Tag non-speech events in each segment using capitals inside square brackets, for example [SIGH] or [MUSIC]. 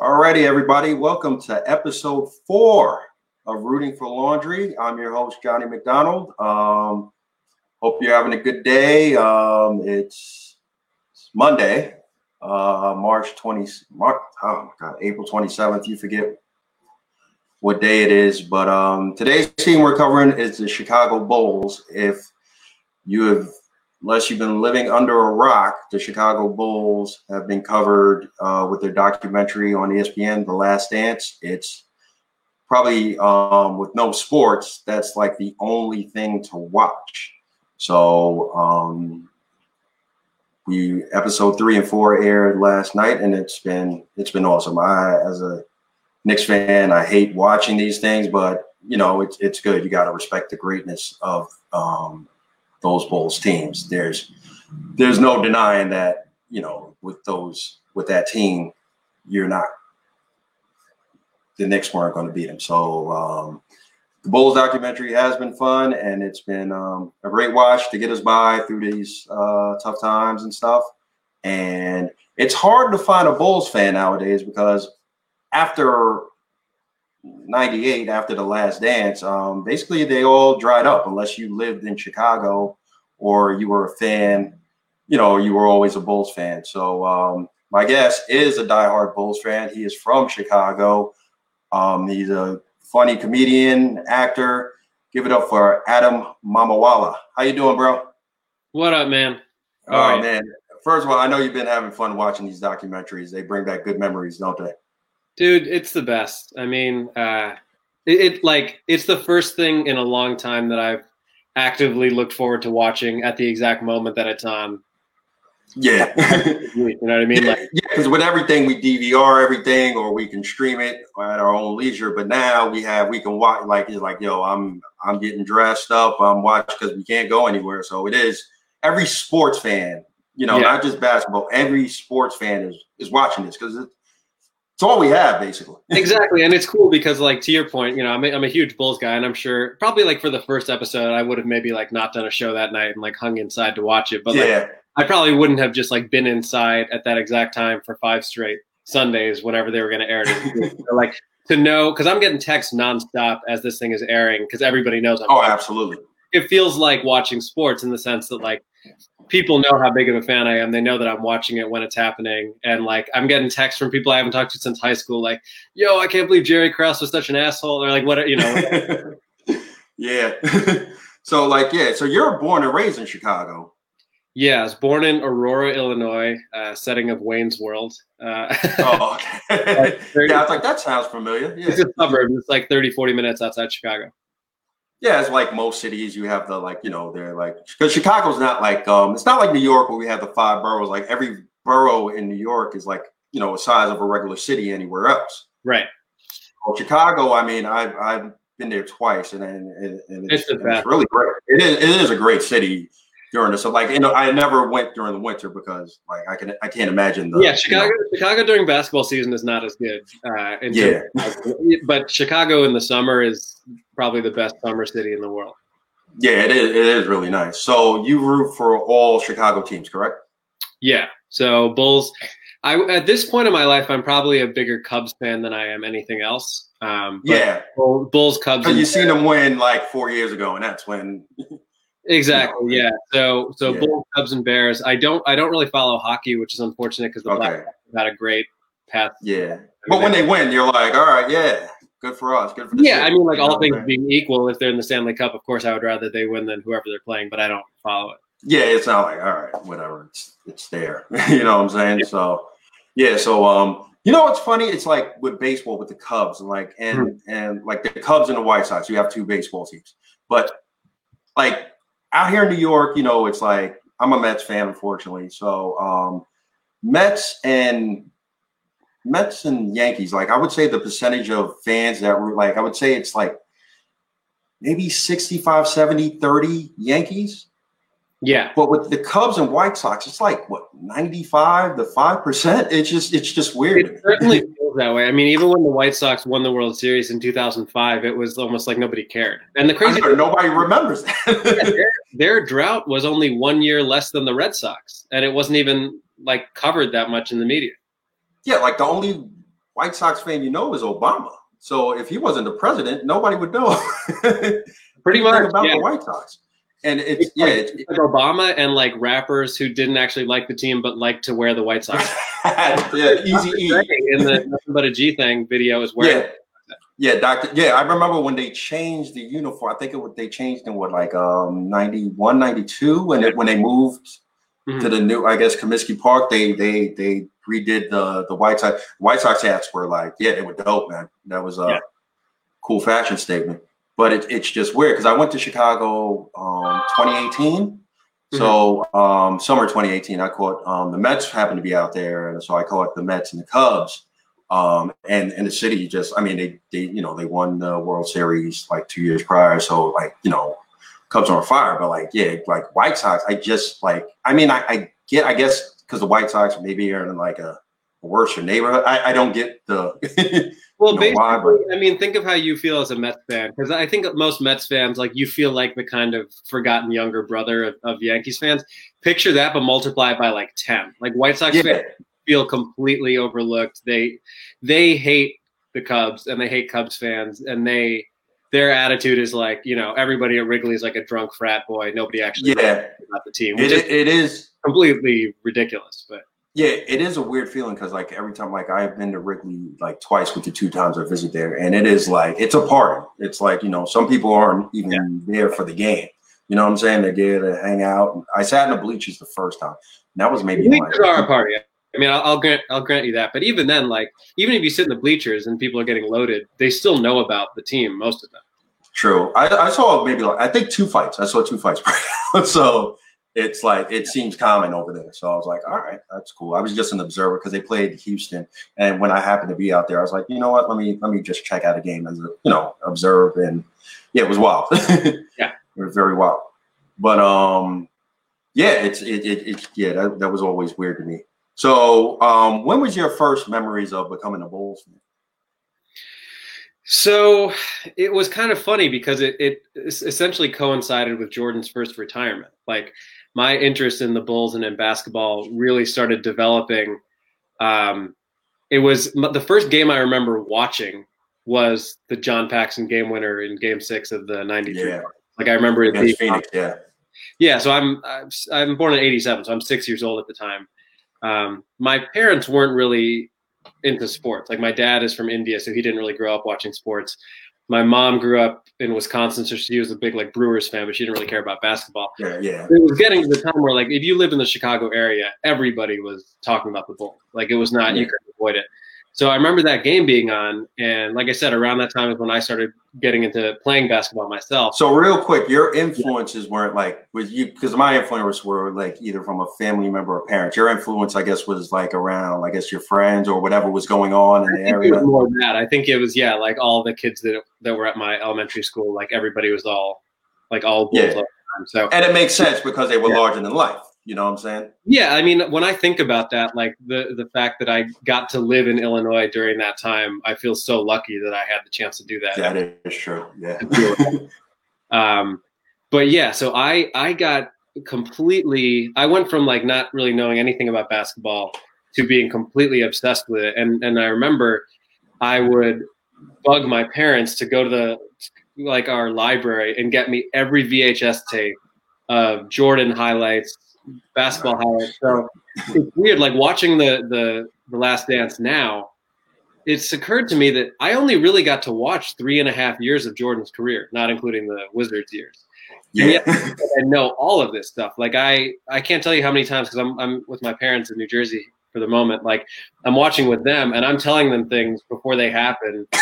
Alrighty, everybody, welcome to episode four of Rooting for Laundry. I'm your host, Johnny McDonald. Um, hope you're having a good day. Um, it's, it's Monday, uh, March 20, March, oh my God, April 27th. You forget what day it is, but um, today's team we're covering is the Chicago Bulls. If you have unless you've been living under a rock, the Chicago Bulls have been covered uh, with their documentary on ESPN, The Last Dance. It's probably um, with no sports, that's like the only thing to watch. So um, we episode three and four aired last night, and it's been it's been awesome. I as a Knicks fan, I hate watching these things, but you know it's it's good. You got to respect the greatness of um, those Bulls teams. There's there's no denying that you know with those with that team, you're not the Knicks weren't going to beat them. So um, the Bulls documentary has been fun, and it's been um, a great watch to get us by through these uh, tough times and stuff. And it's hard to find a Bulls fan nowadays because after 98 after the last dance um, basically they all dried up unless you lived in chicago or you were a fan you know you were always a bulls fan. So um, my guest is a diehard bulls fan. He is from chicago. Um, he's a funny comedian actor. Give it up for adam mamawala. How you doing bro? What up man? Oh right. man. First of all i know you've been having fun watching these documentaries. They bring back good memories don't they Dude, it's the best. I mean, uh, it, it, like it's the first thing in a long time that I've actively looked forward to watching at the exact moment that it's on. Yeah, [LAUGHS] you know what I mean? Yeah, like, because with everything we DVR everything, or we can stream it at our own leisure. But now we have we can watch. Like it's like, yo, I'm I'm getting dressed up. I'm watching because we can't go anywhere. So it is every sports fan, you know, yeah. not just basketball. Every sports fan is is watching this because it's all we have basically. exactly, and it's cool because like to your point, you know, I'm a, I'm a huge Bulls guy, and I'm sure probably like for the first episode, I would have maybe like not done a show that night and like hung inside to watch it, but yeah. like I probably wouldn't have just like been inside at that exact time for five straight Sundays whenever they were going to air it. [LAUGHS] so, like to know because I'm getting texts nonstop as this thing is airing because everybody knows. I'm oh, absolutely. It feels like watching sports in the sense that like people know how big of a fan I am. They know that I'm watching it when it's happening. And like I'm getting texts from people I haven't talked to since high school, like, yo, I can't believe Jerry Krause was such an asshole. Or like what you know. [LAUGHS] yeah. [LAUGHS] so like, yeah, so you're born and raised in Chicago. Yeah, I was born in Aurora, Illinois, uh, setting of Wayne's World. Uh, [LAUGHS] oh, okay. yeah, I was like, that sounds familiar. Yeah. It's a suburb. It's like 30, 40 minutes outside Chicago. Yeah, it's like most cities. You have the like, you know, they're like because Chicago's not like um, it's not like New York where we have the five boroughs. Like every borough in New York is like you know a size of a regular city anywhere else. Right. Well, Chicago, I mean, I've I've been there twice, and and, and it's, it's, it's really great. It is it is a great city during the so like you know I never went during the winter because like I can I can't imagine the yeah Chicago you know, Chicago during basketball season is not as good uh, yeah but Chicago in the summer is probably the best summer city in the world yeah it is it is really nice so you root for all Chicago teams correct yeah so Bulls I at this point in my life I'm probably a bigger Cubs fan than I am anything else um, yeah Bulls Cubs you seen them win like four years ago and that's when [LAUGHS] Exactly. [LAUGHS] Yeah. So so yeah. Bulls, Cubs, and Bears. I don't I don't really follow hockey, which is unfortunate because the okay. Blackhawks had a great path. Yeah. But when they win, you're like, all right, yeah, good for us. Good for the Yeah, city. I mean, like all things being equal, if they're in the Stanley Cup, of course, I would rather they win than whoever they're playing. But I don't follow it. Yeah, it's not like all right, whatever. It's it's there. [LAUGHS] you know what I'm saying? Yeah. So yeah. So um. You know what's funny? It's like with baseball with the Cubs and like and mm-hmm. and like the Cubs and the White Sox. You have two baseball teams, but like out here in New York, you know, it's like I'm a Mets fan, unfortunately. So um, Mets and Mets and Yankees, like I would say the percentage of fans that were like, I would say it's like maybe 65, 70, 30 Yankees. Yeah. But with the Cubs and White Sox, it's like what 95 to 5%. [LAUGHS] It's just it's just weird. It certainly feels that way. I mean, even when the White Sox won the World Series in 2005, it was almost like nobody cared. And the crazy thing, nobody remembers that. [LAUGHS] yeah, their, their drought was only one year less than the Red Sox, and it wasn't even like covered that much in the media. Yeah, like the only White Sox fan you know is Obama. So if he wasn't the president, nobody would know. [LAUGHS] Pretty much about yeah. the White Sox. And it's, it's yeah, like, it's, like Obama and like rappers who didn't actually like the team but like to wear the White Sox. [LAUGHS] yeah, Eazy E [LAUGHS] in the nothing but a G thing video is wearing. Yeah. Yeah, Doctor. Yeah, I remember when they changed the uniform. I think it was they changed in what like um 91, 92 when it, when they moved mm-hmm. to the new I guess Comiskey Park. They they they redid the the White Sox White Sox hats were like yeah they were dope man. That was a yeah. cool fashion statement. But it, it's just weird because I went to Chicago um 2018. Mm-hmm. So um summer 2018 I caught um the Mets happened to be out there and so I caught the Mets and the Cubs um, and and the city just, I mean, they they you know they won the World Series like two years prior, so like you know, Cubs are on fire. But like yeah, like White Sox, I just like, I mean, I, I get, I guess because the White Sox maybe are in like a, a worse neighborhood. I, I don't get the. [LAUGHS] well, basically, why, but, I mean, think of how you feel as a Mets fan, because I think most Mets fans like you feel like the kind of forgotten younger brother of, of Yankees fans. Picture that, but multiply it by like ten. Like White Sox yeah. fans feel completely overlooked. They they hate the Cubs and they hate Cubs fans and they their attitude is like you know everybody at Wrigley is like a drunk frat boy. Nobody actually yeah about the team. It, is, it is completely ridiculous, but. Yeah, it is a weird feeling because like every time like I've been to Wrigley like twice with the two times I visit there, and it is like it's a party. It's like you know some people aren't even yeah. there for the game. You know what I'm saying? They're there to hang out. I sat in the bleachers the first time. that was maybe bleachers are a party. I mean, I'll, I'll, grant I'll grant you that, but even then, like even if you sit in the bleachers and people are getting loaded, they still know about the team. Most of them. True. I, I saw maybe like I think two fights. I saw two fights. [LAUGHS] so it's like it seems common over there. So I was like, all right, that's cool. I was just an observer because they played Houston, and when I happened to be out there, I was like, you know what? Let me let me just check out a game as a you know observe, and yeah, it was wild. [LAUGHS] yeah, it was very wild. But um, yeah, it's it it, it yeah that, that was always weird to me. So, um, when was your first memories of becoming a Bulls fan? So it was kind of funny because it, it essentially coincided with Jordan's first retirement. Like my interest in the Bulls and in basketball really started developing. Um, it was the first game I remember watching was the John Paxson game winner in Game Six of the '93. Yeah. Like I remember it being Phoenix. Yeah. Yeah. So I'm I'm born in '87, so I'm six years old at the time um, my parents weren't really into sports. Like my dad is from India, so he didn't really grow up watching sports. My mom grew up in Wisconsin, so she was a big like Brewers fan, but she didn't really care about basketball. Yeah, yeah. It was getting to the time where like if you lived in the Chicago area, everybody was talking about the Bulls. Like it was not yeah. you couldn't avoid it. So I remember that game being on, and like I said, around that time is when I started getting into playing basketball myself. So real quick, your influences yeah. weren't like with you because my influences were like either from a family member or parent. Your influence, I guess, was like around, I guess, your friends or whatever was going on in the area. more than that. I think it was yeah, like all the kids that that were at my elementary school, like everybody was all like all yeah. So and it makes sense because they were yeah. larger than life. You know what I'm saying? Yeah, I mean, when I think about that, like the the fact that I got to live in Illinois during that time, I feel so lucky that I had the chance to do that. That is true. Yeah. [LAUGHS] um, but yeah, so I I got completely. I went from like not really knowing anything about basketball to being completely obsessed with it, and and I remember I would bug my parents to go to the like our library and get me every VHS tape of Jordan highlights basketball highlights. So it's weird, like watching the the the Last Dance now. It's occurred to me that I only really got to watch three and a half years of Jordan's career, not including the Wizards years. Yeah, [LAUGHS] I know all of this stuff. Like I, I can't tell you how many times because I'm I'm with my parents in New Jersey for the moment. Like I'm watching with them and I'm telling them things before they happen. [LAUGHS]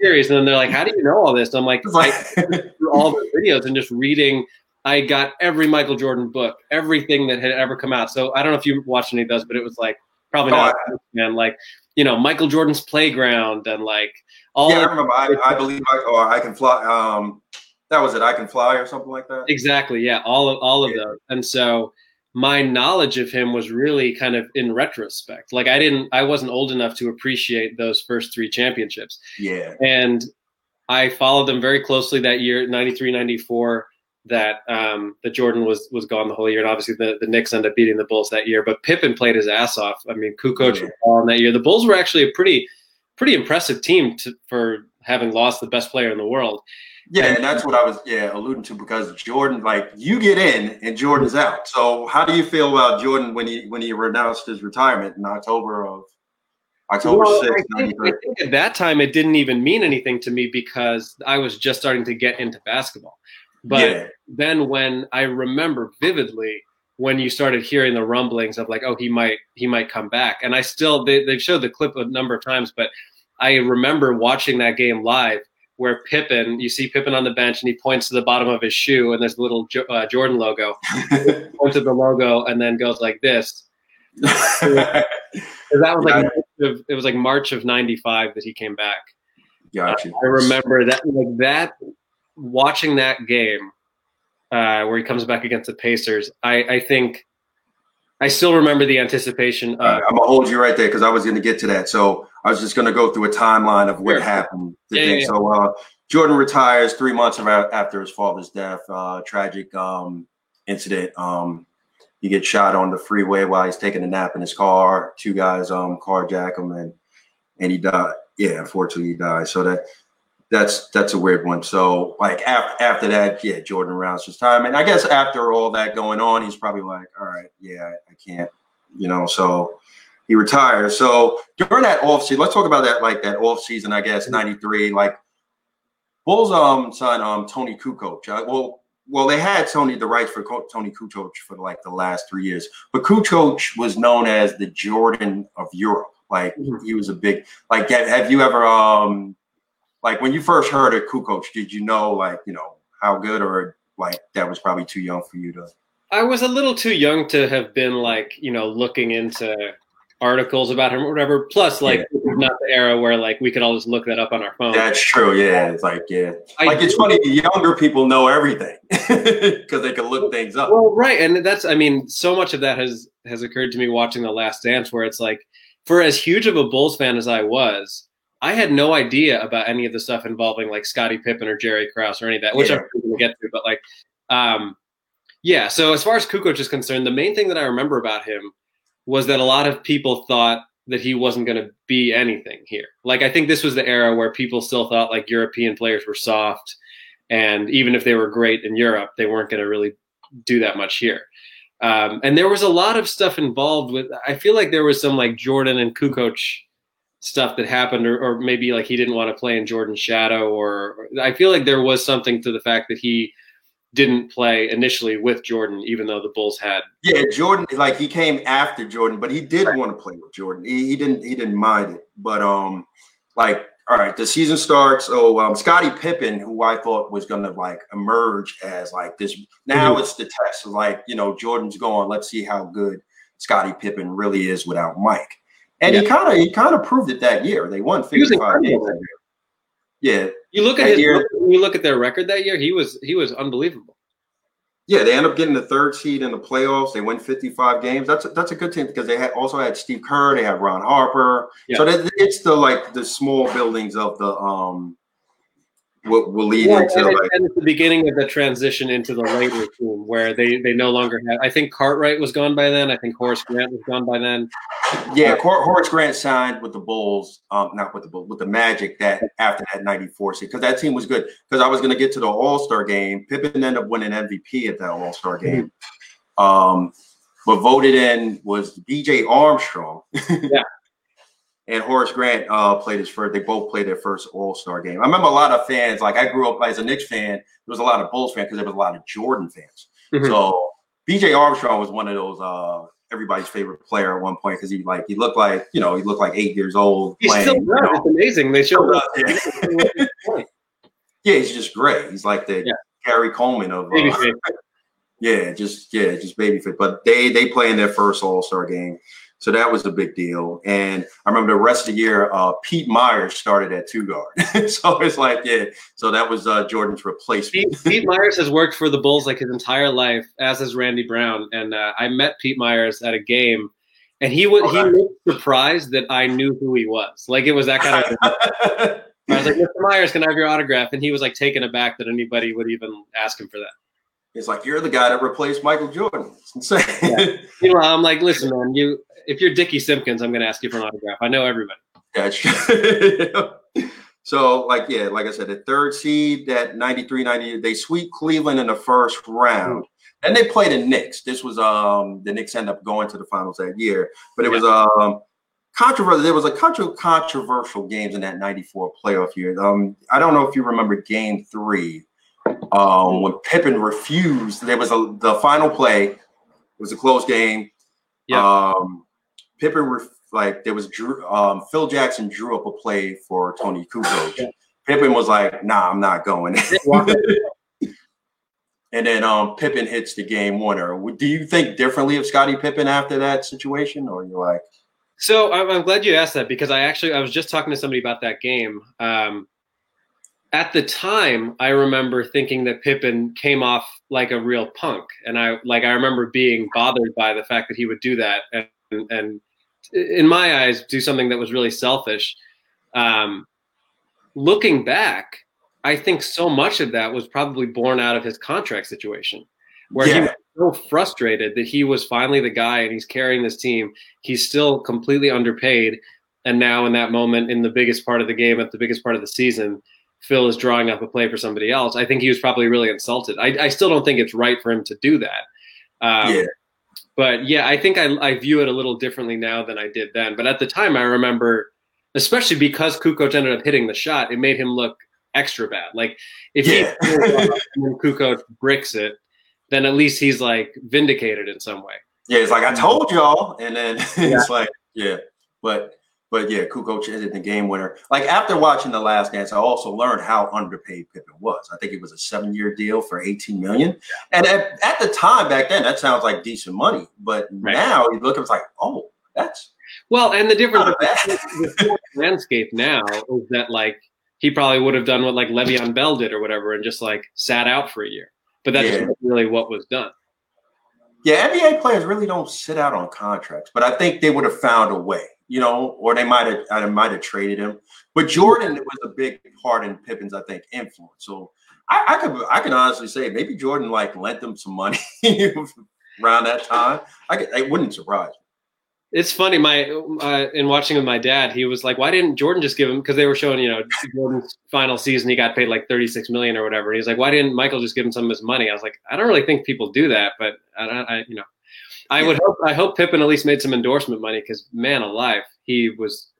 serious, and then they're like, "How do you know all this?" And I'm like, I through all the videos and just reading I got every Michael Jordan book, everything that had ever come out. So I don't know if you watched any of those, but it was like probably not, oh, man. Like you know, Michael Jordan's playground and like all. Yeah, I remember. I, I believe I, or I can fly. Um, that was it. I can fly or something like that. Exactly. Yeah. All of all of yeah. those. And so my knowledge of him was really kind of in retrospect. Like I didn't, I wasn't old enough to appreciate those first three championships. Yeah. And I followed them very closely that year, 93, 94 that um, that Jordan was was gone the whole year, and obviously the, the Knicks ended up beating the Bulls that year. But Pippen played his ass off. I mean, Kukoc yeah. was on that year. The Bulls were actually a pretty pretty impressive team to, for having lost the best player in the world. Yeah, and that's what I was yeah alluding to because Jordan, like you get in and Jordan's out. So how do you feel about Jordan when he when he renounced his retirement in October of October well, 6th, I think, I think at that time it didn't even mean anything to me because I was just starting to get into basketball. But yeah. then when I remember vividly when you started hearing the rumblings of like, oh, he might he might come back, and I still they, they've showed the clip a number of times, but I remember watching that game live where Pippen, you see Pippen on the bench and he points to the bottom of his shoe and there's a little uh, Jordan logo. [LAUGHS] points to the logo and then goes like this. [LAUGHS] that was like of, it was like March of '95 that he came back. Gotcha. Uh, I remember that like that watching that game uh, where he comes back against the Pacers. I, I think I still remember the anticipation. Of, I'm gonna hold you right there because I was gonna get to that. So I was just gonna go through a timeline of what sure. happened. Yeah, yeah, yeah. So uh, Jordan retires three months after his father's death. Uh, tragic um, incident. Um, he gets shot on the freeway while he's taking a nap in his car. Two guys um carjack him and and he died. Yeah, unfortunately he died. So that that's that's a weird one. So like after after that, yeah, Jordan rounds his time. And I guess after all that going on, he's probably like, all right, yeah, I can't, you know, so he retires. So during that off season, let's talk about that like that off season, I guess, 93. Like Bulls um son um Toni Kukoc. Well, well, they had Toni the rights for Toni Kukoc for like the last three years, but Kukoc was known as the Jordan of Europe. Like mm-hmm. he was a big like. Have, have, you ever um like when you first heard of Kukoc? Did you know like you know how good or like that was probably too young for you to? I was a little too young to have been like you know looking into articles about him or whatever. Plus, like, yeah. not the era where like we could all just look that up on our phone. That's true. Yeah, it's like yeah, I, like it's funny. Younger people know everything [LAUGHS] because they can look things up. Well, right, and that's I mean, so much of that has has occurred to me watching The Last Dance, where it's like, for as huge of a Bulls fan as I was. I had no idea about any of the stuff involving like Scottie Pippen or Jerry Krause or any of that, which yeah. I'm going to get to. But like, um, yeah. So as far as Kukoc is concerned, the main thing that I remember about him was that a lot of people thought that he wasn't going to be anything here. Like I think this was the era where people still thought like European players were soft, and even if they were great in Europe, they weren't going to really do that much here. Um, and there was a lot of stuff involved with. I feel like there was some like Jordan and Kukoc stuff that happened, or, or maybe like he didn't want to play in Jordan's shadow, or, or I feel like there was something to the fact that he didn't play initially with Jordan, even though the Bulls had. Yeah, Jordan, like he came after Jordan, but he did right. want to play with Jordan. He, he, didn't. He didn't mind it. But um, like, all right, the season starts. So um, Scottie Pippen, who I thought was going to like emerge as like this. Now mm-hmm. it's the test. Of like you know, Jordan's going. Let's see how good Scottie Pippen really is without Mike. And yeah. he kind of he kind of proved it that year. They won 55 games. Yeah. You look at his year, you look at their record that year, he was he was unbelievable. Yeah, they end up getting the third seed in the playoffs. They win 55 games. That's a, that's a good team because they had also had Steve Kerr, they had Ron Harper. Yeah. So that, it's the like the small buildings of the um will, will lead yeah, into and, like, and the beginning of the transition into the later team where they they no longer have. I think Cartwright was gone by then. I think Horace Grant was gone by then. Yeah, Horace Grant signed with the Bulls, um, not with the Bulls, with the Magic that after that '94 season because that team was good. Because I was going to get to the All Star game. Pippen ended up winning MVP at that All Star game. Mm-hmm. Um, but voted in was B.J. Armstrong. yeah and Horace Grant uh, played his first. They both played their first All Star game. I remember a lot of fans. Like I grew up as a Knicks fan. There was a lot of Bulls fans because there was a lot of Jordan fans. Mm-hmm. So B.J. Armstrong was one of those uh, everybody's favorite player at one point because he like he looked like you know he looked like eight years old. He's playing, still good. You know? It's amazing. They showed up. Yeah. [LAUGHS] yeah, he's just great. He's like the yeah. Gary Coleman of. Uh, [LAUGHS] yeah, just yeah, just baby fit. But they they play in their first All Star game. So that was a big deal. And I remember the rest of the year, uh, Pete Myers started at two guard. [LAUGHS] so it's like, yeah. So that was uh, Jordan's replacement. Pete, Pete, Myers has worked for the Bulls like his entire life, as has Randy Brown. And uh, I met Pete Myers at a game, and he was he looked surprised that I knew who he was. Like it was that kind of. [LAUGHS] I was like, Mr. Myers, can I have your autograph? And he was like taken aback that anybody would even ask him for that. It's like you're the guy that replaced Michael Jordan. It's [LAUGHS] insane. Yeah. You know, I'm like, listen, man, you if you're Dickie Simpkins, I'm going to ask you for an autograph. I know everybody. Yeah. [LAUGHS] so, like, yeah, like I said, the third seed, that 93 90, they sweep Cleveland in the first round. And they played the Knicks. This was um the Knicks ended up going to the finals that year, but it yeah. was um controversial. There was a couple controversial games in that '94 playoff year. Um, I don't know if you remember Game Three, um, when Pippen refused. There was a the final play. It was a close game. Yeah. Um, Pippen ref, like there was Drew, um, Phil Jackson drew up a play for Toni Kukoc. Yeah. Pippen was like, "Nah, I'm not going." [LAUGHS] and then um, Pippen hits the game winner. Do you think differently of Scottie Pippen after that situation, or you're like? So I'm glad you asked that because I actually I was just talking to somebody about that game. Um, at the time, I remember thinking that Pippen came off like a real punk, and I like I remember being bothered by the fact that he would do that, and, and in my eyes, do something that was really selfish. Um, looking back, I think so much of that was probably born out of his contract situation, where yeah. he was so frustrated that he was finally the guy and he's carrying this team. He's still completely underpaid. And now, in that moment, in the biggest part of the game, at the biggest part of the season, Phil is drawing up a play for somebody else. I think he was probably really insulted. I, I still don't think it's right for him to do that. Um, yeah. But yeah, I think I, I view it a little differently now than I did then. But at the time, I remember, especially because Kukoc ended up hitting the shot, it made him look extra bad. Like if yeah. he and Kukoc bricks it, then at least he's like vindicated in some way. Yeah, it's like I told y'all, and then [LAUGHS] yeah. it's like yeah, but but yeah, Kukoc hit the game winner. Like after watching The Last Dance, I also learned how underpaid Pippen was. I think it was a seven-year deal for 18 million. And at, at the time back then, that sounds like decent money. But right. now you look, at it's like, oh, that's well, and the difference with [LAUGHS] the landscape now is that like he probably would have done what like Le'Veon Bell did or whatever, and just like sat out for a year. But that's yeah. really what was done. Yeah, NBA players really don't sit out on contracts, but I think they would have found a way, you know, or they might have I might have traded him. But Jordan was a big part in Pippen's, I think, influence. So I, I could I can honestly say maybe Jordan like lent them some money [LAUGHS] around that time. I could, it wouldn't surprise me. It's funny. My uh, in watching with my dad, he was like, "Why didn't Jordan just give him?" Because they were showing, you know, Jordan's final season, he got paid like thirty six million or whatever. He's like, "Why didn't Michael just give him some of his money?" I was like, "I don't really think people do that, but I, I you know, I would hope. I hope Pippen at least made some endorsement money because man alive, he was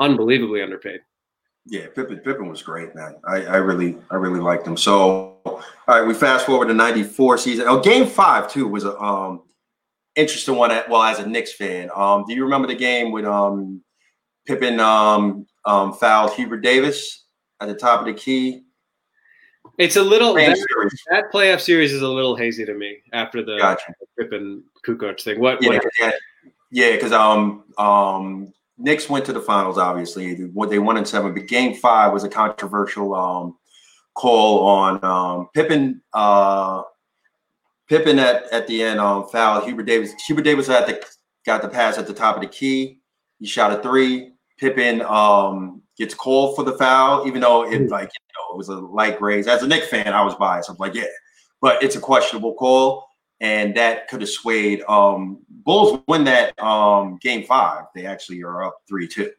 unbelievably underpaid." Yeah, Pippen, Pippen was great, man. I, I really, I really liked him. So, all right, we fast forward to '94 season. Oh, Game Five too was a um interesting one. At, Well, as a Knicks fan, um, do you remember the game with um, Pippen um, um, fouled Hubert Davis at the top of the key? It's a little that, that, playoff series is a little hazy to me after the gotcha. Pippen Kukoc thing. What? Yeah, what yeah, because um um Knicks went to the finals. Obviously, they won in seven, but Game Five was a controversial um call on um Pippen. Uh, Pippen at, at the end um, fouled Hubert Davis. Hubert Davis had the got the pass at the top of the key. He shot a three. Pippen um, gets called for the foul, even though it mm. like you know it was a light raise. As a Knicks fan, I was biased. I was like, yeah, but it's a questionable call, and that could have swayed. Um, Bulls win that um, game five. They actually are up three two.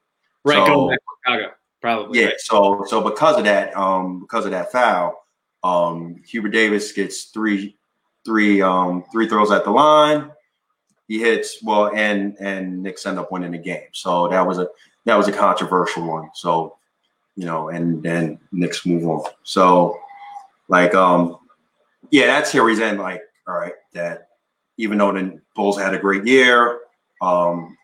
Right, so, going back to Chicago, probably. Yeah. Right. So so because of that, um, because of that foul, um, Hubert Davis gets three three um, three throws at the line. He hits well, and and Knicks end up winning the game. So that was a that was a controversial one. So you know, and then Knicks move on. So like um, yeah, that series end like all right that even though the Bulls had a great year, um,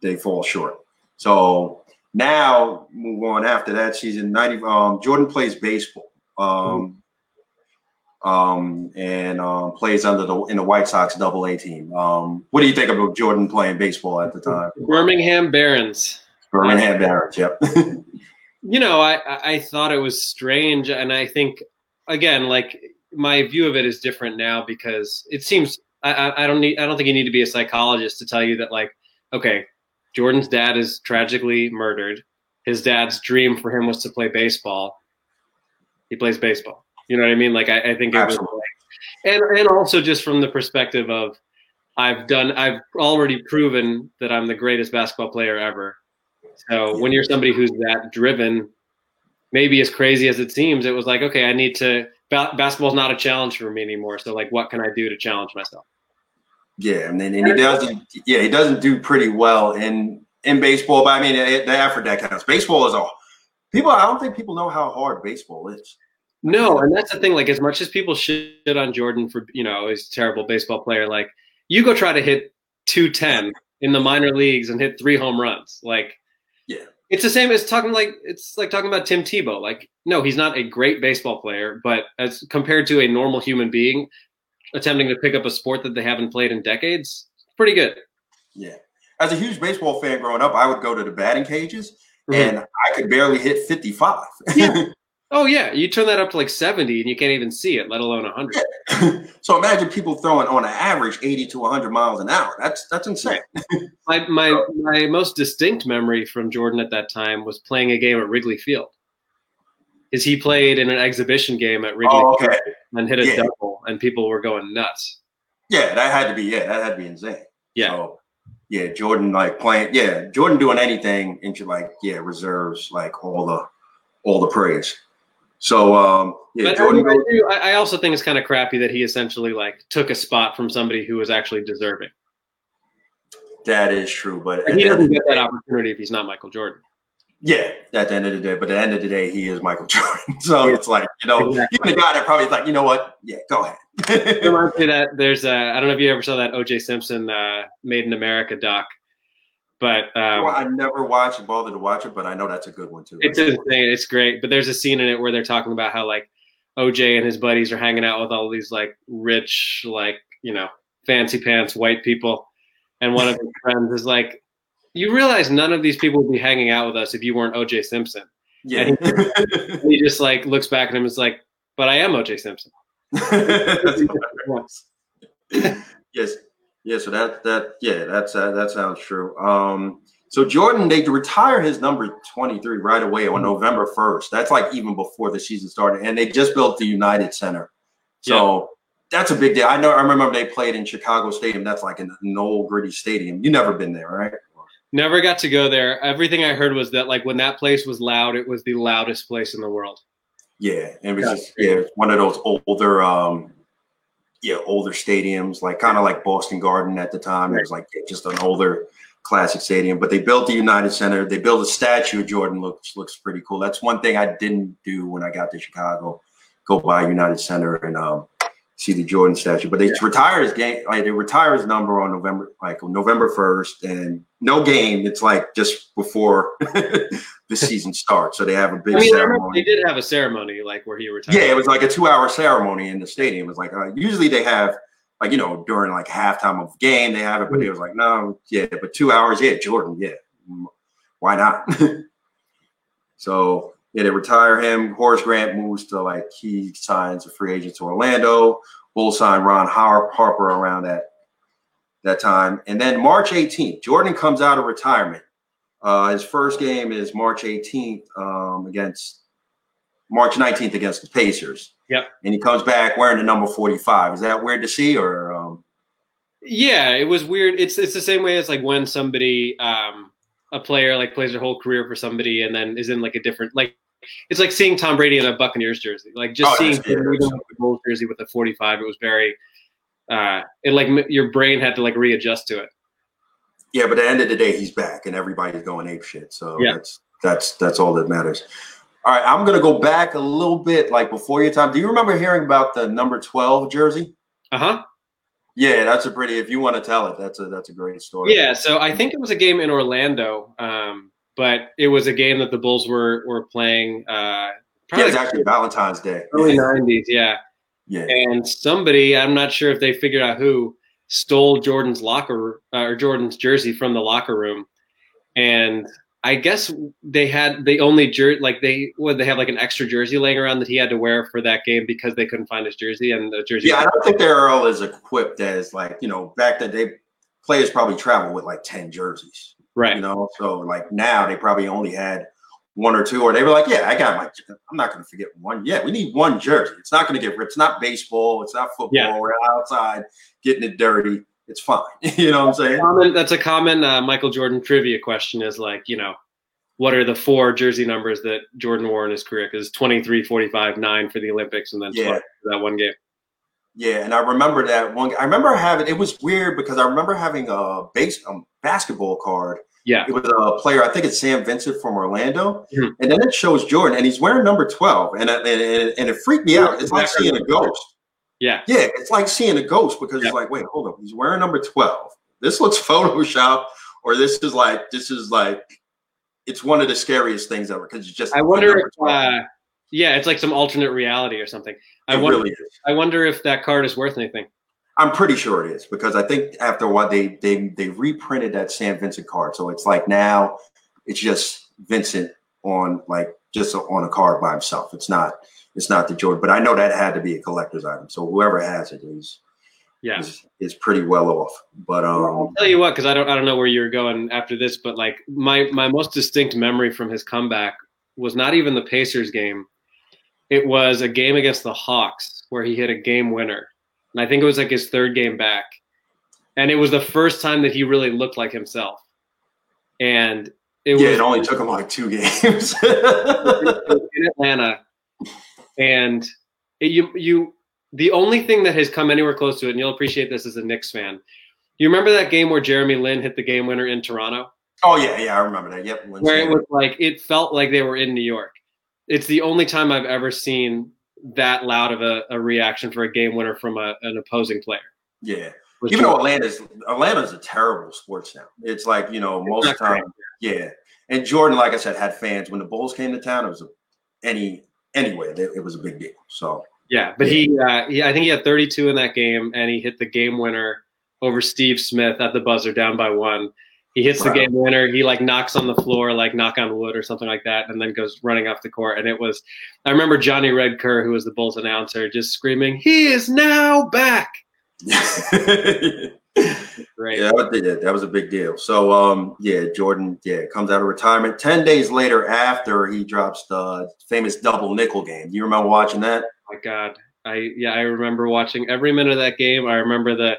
they fall short. So now move on after that season. Ninety um, Jordan plays baseball. Um, um, and um, plays under the in the White Sox Double A team. Um, what do you think about Jordan playing baseball at the time? Birmingham Barons. Birmingham Barons. Yep. you know, I I thought it was strange, and I think again, like my view of it is different now because it seems I, I don't need I don't think you need to be a psychologist to tell you that like okay, Jordan's dad is tragically murdered. His dad's dream for him was to play baseball. He plays baseball you know what I mean? Like I, I think it was like, and and also just from the perspective of I've done I've already proven that I'm the greatest basketball player ever. So when you're somebody who's that driven, maybe as crazy as it seems, it was like, okay, I need to ba- basketball's not a challenge for me anymore. So like what can I do to challenge myself? Yeah, and then and he doesn't yeah, he doesn't do pretty well in in baseball, but I mean the effort that counts. Baseball is all people I don't think people know how hard baseball is. No, and that's the thing. Like, as much as people shit on Jordan for you know he's a terrible baseball player, like you go try to hit 210 in the minor leagues and hit three home runs. Like, yeah, it's the same as talking like it's like talking about Tim Tebow. Like, no, he's not a great baseball player, but as compared to a normal human being attempting to pick up a sport that they haven't played in decades, pretty good. Yeah. As a huge baseball fan growing up, I would go to the batting cages mm-hmm. and I could barely hit 55. Yeah. [LAUGHS] Oh yeah, you turn that up to like 70 and you can't even see it, let alone 100. Yeah. [LAUGHS] so imagine people throwing on an average 80 to 100 miles an hour. That's that's insane. my my my most distinct memory from Jordan at that time was playing a game at Wrigley Field. Is he played in an exhibition game at Wrigley oh, okay. and hit a yeah. double and people were going nuts. Yeah, that had to be yeah, that had to be insane. Yeah. So, yeah, Jordan like playing yeah, Jordan doing anything into like yeah, reserves like all the all the praise. So um, yeah, but Jordan. I, do, I also think it's kind of crappy that he essentially like took a spot from somebody who was actually deserving. That is true, but he doesn't get that opportunity if he's not Michael Jordan. Yeah, at the end of the day, but at the end of the day, he is Michael [LAUGHS] Jordan. So yeah. it's like you know, exactly. even the guy that probably is like, you know what? Yeah, go ahead. reminds me that there's a I don't know if you ever saw that O.J. Simpson uh, Made in America doc but um, well, I never watched bothered to watch it, but I know that's a good one too. It's insane. It's great. But there's a scene in it where they're talking about how like OJ and his buddies are hanging out with all these like rich, like you know, fancy pants white people, and one of his [LAUGHS] friends is like, "You realize none of these people would be hanging out with us if you weren't OJ Simpson." Yeah. And he, [LAUGHS] he just like looks back at him and is like, "But I am OJ Simpson." [LAUGHS] yes. Yeah, so that that yeah, that's uh, that sounds true. Um, so Jordan, they retire his number 23 right away on November 1st. That's like even before the season started, and they just built the United Center. So yeah. that's a big deal. I know. I remember they played in Chicago Stadium. That's like an, an old gritty stadium. You never been there, right? Never got to go there. Everything I heard was that like when that place was loud, it was the loudest place in the world. Yeah, it was just yeah, one of those older um yeah, older stadiums, like kind of like Boston Garden at the time. It was like just an older classic stadium. But they built the United Center. They built a statue of Jordan, looks looks pretty cool. That's one thing I didn't do when I got to Chicago. Go by United Center and um, see the Jordan statue. But they yeah. retire his game, like they retire his number on November, like November first, and no game. It's like just before [LAUGHS] the season starts. So they have a big I mean, ceremony. They did have a ceremony, like where he retired. Yeah, it was like a two-hour ceremony in the stadium. It was like uh, usually they have. Like you know, during like halftime of game, they have it, but it was like, no, yeah, but two hours, yeah, Jordan, yeah, why not? [LAUGHS] so yeah, they retire him. Horace Grant moves to like he signs a free agent to Orlando. Bulls sign Ron Harper around that that time, and then March 18th, Jordan comes out of retirement. Uh, his first game is March 18th um, against March 19th against the Pacers. Yep. And he comes back wearing the number 45. Is that weird to see, or? Um... Yeah, it was weird. It's it's the same way as like when somebody um, a player like plays their whole career for somebody and then is in like a different like it's like seeing Tom Brady in a Buccaneers jersey. Like just oh, seeing him in Bulls jersey with a 45, it was very uh it like your brain had to like readjust to it. Yeah, but at the end of the day, he's back and everybody's going ape shit. So yeah. that's that's that's all that matters. All right, I'm gonna go back a little bit, like before your time. Do you remember hearing about the number 12 jersey? Uh-huh. Yeah, that's a pretty. If you want to tell it, that's a that's a great story. Yeah, so I think it was a game in Orlando. Um, but it was a game that the Bulls were were playing. Uh, yeah, it's actually Valentine's Day, early '90s. Yeah, yeah. And somebody, I'm not sure if they figured out who, stole Jordan's locker uh, or Jordan's jersey from the locker room, and I guess they had the only jersey like they would they have like an extra jersey laying around that he had to wear for that game because they couldn't find his jersey and the jersey. Yeah, I don't think they're all as equipped as like you know back then they players probably travel with like ten jerseys. Right. You know, so like now they probably only had one or two, or they were like, "Yeah, I got my. I'm not going to forget one. Yeah, we need one jersey. It's not going to get ripped. It's not baseball. It's not football. Yeah. We're outside getting it dirty. It's fine. [LAUGHS] you know what I'm saying? Common, that's a common uh, Michael Jordan trivia question. Is like, you know, what are the four jersey numbers that Jordan wore in his career? Because 23, 45, nine for the Olympics, and then yeah. that one game. Yeah, and I remember that one. I remember having it was weird because I remember having a base a basketball card yeah. It was a player, I think it's Sam Vincent from Orlando. Mm-hmm. And then it shows Jordan, and he's wearing number 12. And, and, and it freaked me out. It's like seeing a ghost. Yeah. Yeah, it's like seeing a ghost because yeah. it's like, wait, hold up. He's wearing number 12. This looks [LAUGHS] Photoshop, or this is like, this is like, it's one of the scariest things ever because it's just. I wonder if, uh, yeah, it's like some alternate reality or something. I it wonder, really I wonder if that card is worth anything. I'm pretty sure it is because I think after a while they they they reprinted that Sam Vincent card, so it's like now it's just Vincent on like just on a card by himself. It's not it's not the Jordan, but I know that had to be a collector's item. So whoever has it is yeah is, is pretty well off. But um, I'll tell you what, because I don't I don't know where you're going after this, but like my my most distinct memory from his comeback was not even the Pacers game. It was a game against the Hawks where he hit a game winner and I think it was like his third game back. And it was the first time that he really looked like himself. And it yeah, was, it only took him like two [LAUGHS] games [LAUGHS] in Atlanta. And it, you you the only thing that has come anywhere close to it, and you'll appreciate this as a Knicks fan. You remember that game where Jeremy Lin hit the game winner in Toronto? Oh yeah, yeah, I remember that. Yep. Where it was like it felt like they were in New York. It's the only time I've ever seen that loud of a, a reaction for a game winner from a, an opposing player. Yeah. Even Jordan. though Atlanta's Atlanta's a terrible sports now. It's like, you know, most of the time, yeah. And Jordan, like I said, had fans. When the Bulls came to town, it was a, any anyway, it was a big deal. So yeah, but he, uh, he, I think he had 32 in that game, and he hit the game winner over Steve Smith at the buzzer, down by one. He hits wow. the game winner. He like knocks on the floor, like knock on wood or something like that, and then goes running off the court. And it was, I remember Johnny Red Kerr, who was the Bulls announcer, just screaming, "He is now back!" [LAUGHS] [LAUGHS] Great. Yeah, that was a big deal. So, um, yeah, Jordan, yeah, comes out of retirement. Ten days later, after he drops the famous double nickel game, do you remember watching that? Oh my God, I yeah, I remember watching every minute of that game. I remember the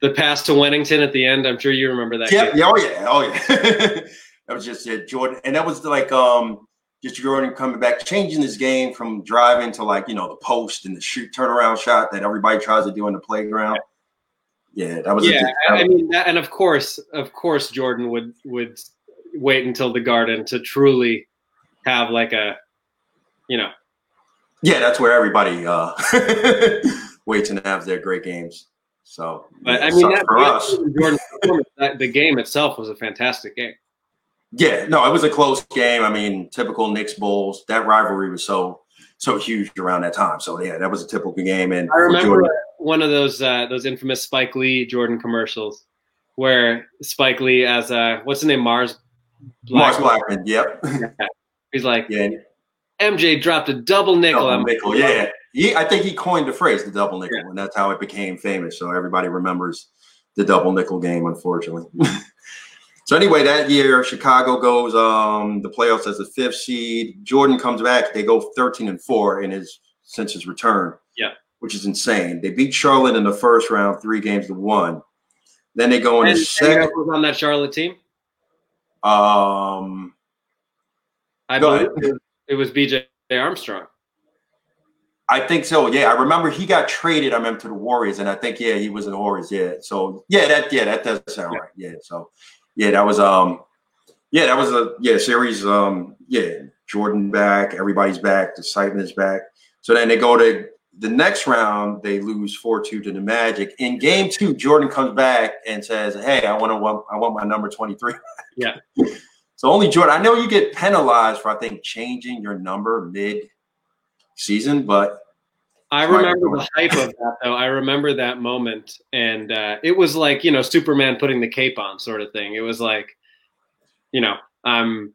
the pass to Wennington at the end. I'm sure you remember that. Yeah, yeah, oh yeah, oh yeah. [LAUGHS] that was just yeah, Jordan, and that was like um just Jordan coming back, changing his game from driving to like you know the post and the shoot turnaround shot that everybody tries to do in the playground. Yeah, that was yeah. I mean, that, and of course, of course, Jordan would would wait until the Garden to truly have like a, you know. Yeah, that's where everybody uh [LAUGHS] waits and have their great games. So, but I mean, that, for us, Jordan, that, the game itself was a fantastic game. Yeah, no, it was a close game. I mean, typical Knicks Bulls. That rivalry was so so huge around that time. So yeah, that was a typical game. And I remember Jordan, one of those uh, those infamous Spike Lee Jordan commercials where Spike Lee as uh, what's his name Mars Blackmon. Mars Blackmon. Yep. Yeah. He's like, yeah. MJ dropped a double nickel. Double nickel, yeah. He, I think he coined the phrase the double nickel, yeah. and that's how it became famous. So everybody remembers the double nickel game, unfortunately. [LAUGHS] so anyway, that year Chicago goes um, the playoffs as the fifth seed. Jordan comes back; they go thirteen and four in his since his return. Yeah, which is insane. They beat Charlotte in the first round, three games to one. Then they go in the second. Was on that Charlotte team. Um, I believe it was B.J. Armstrong. I think so. Yeah, I remember he got traded. I remember to the Warriors, and I think yeah, he was in the Warriors. Yeah, so yeah, that yeah, that does sound yeah. right. Yeah, so yeah, that was um, yeah, that was a yeah series. Um, yeah, Jordan back, everybody's back, the is back. So then they go to the next round. They lose four two to the Magic. In game two, Jordan comes back and says, "Hey, I want to I want my number twenty three. Yeah. [LAUGHS] So only Jordan. I know you get penalized for I think changing your number mid season, but I remember the hype of that though. I remember that moment, and uh, it was like you know Superman putting the cape on, sort of thing. It was like, you know, um,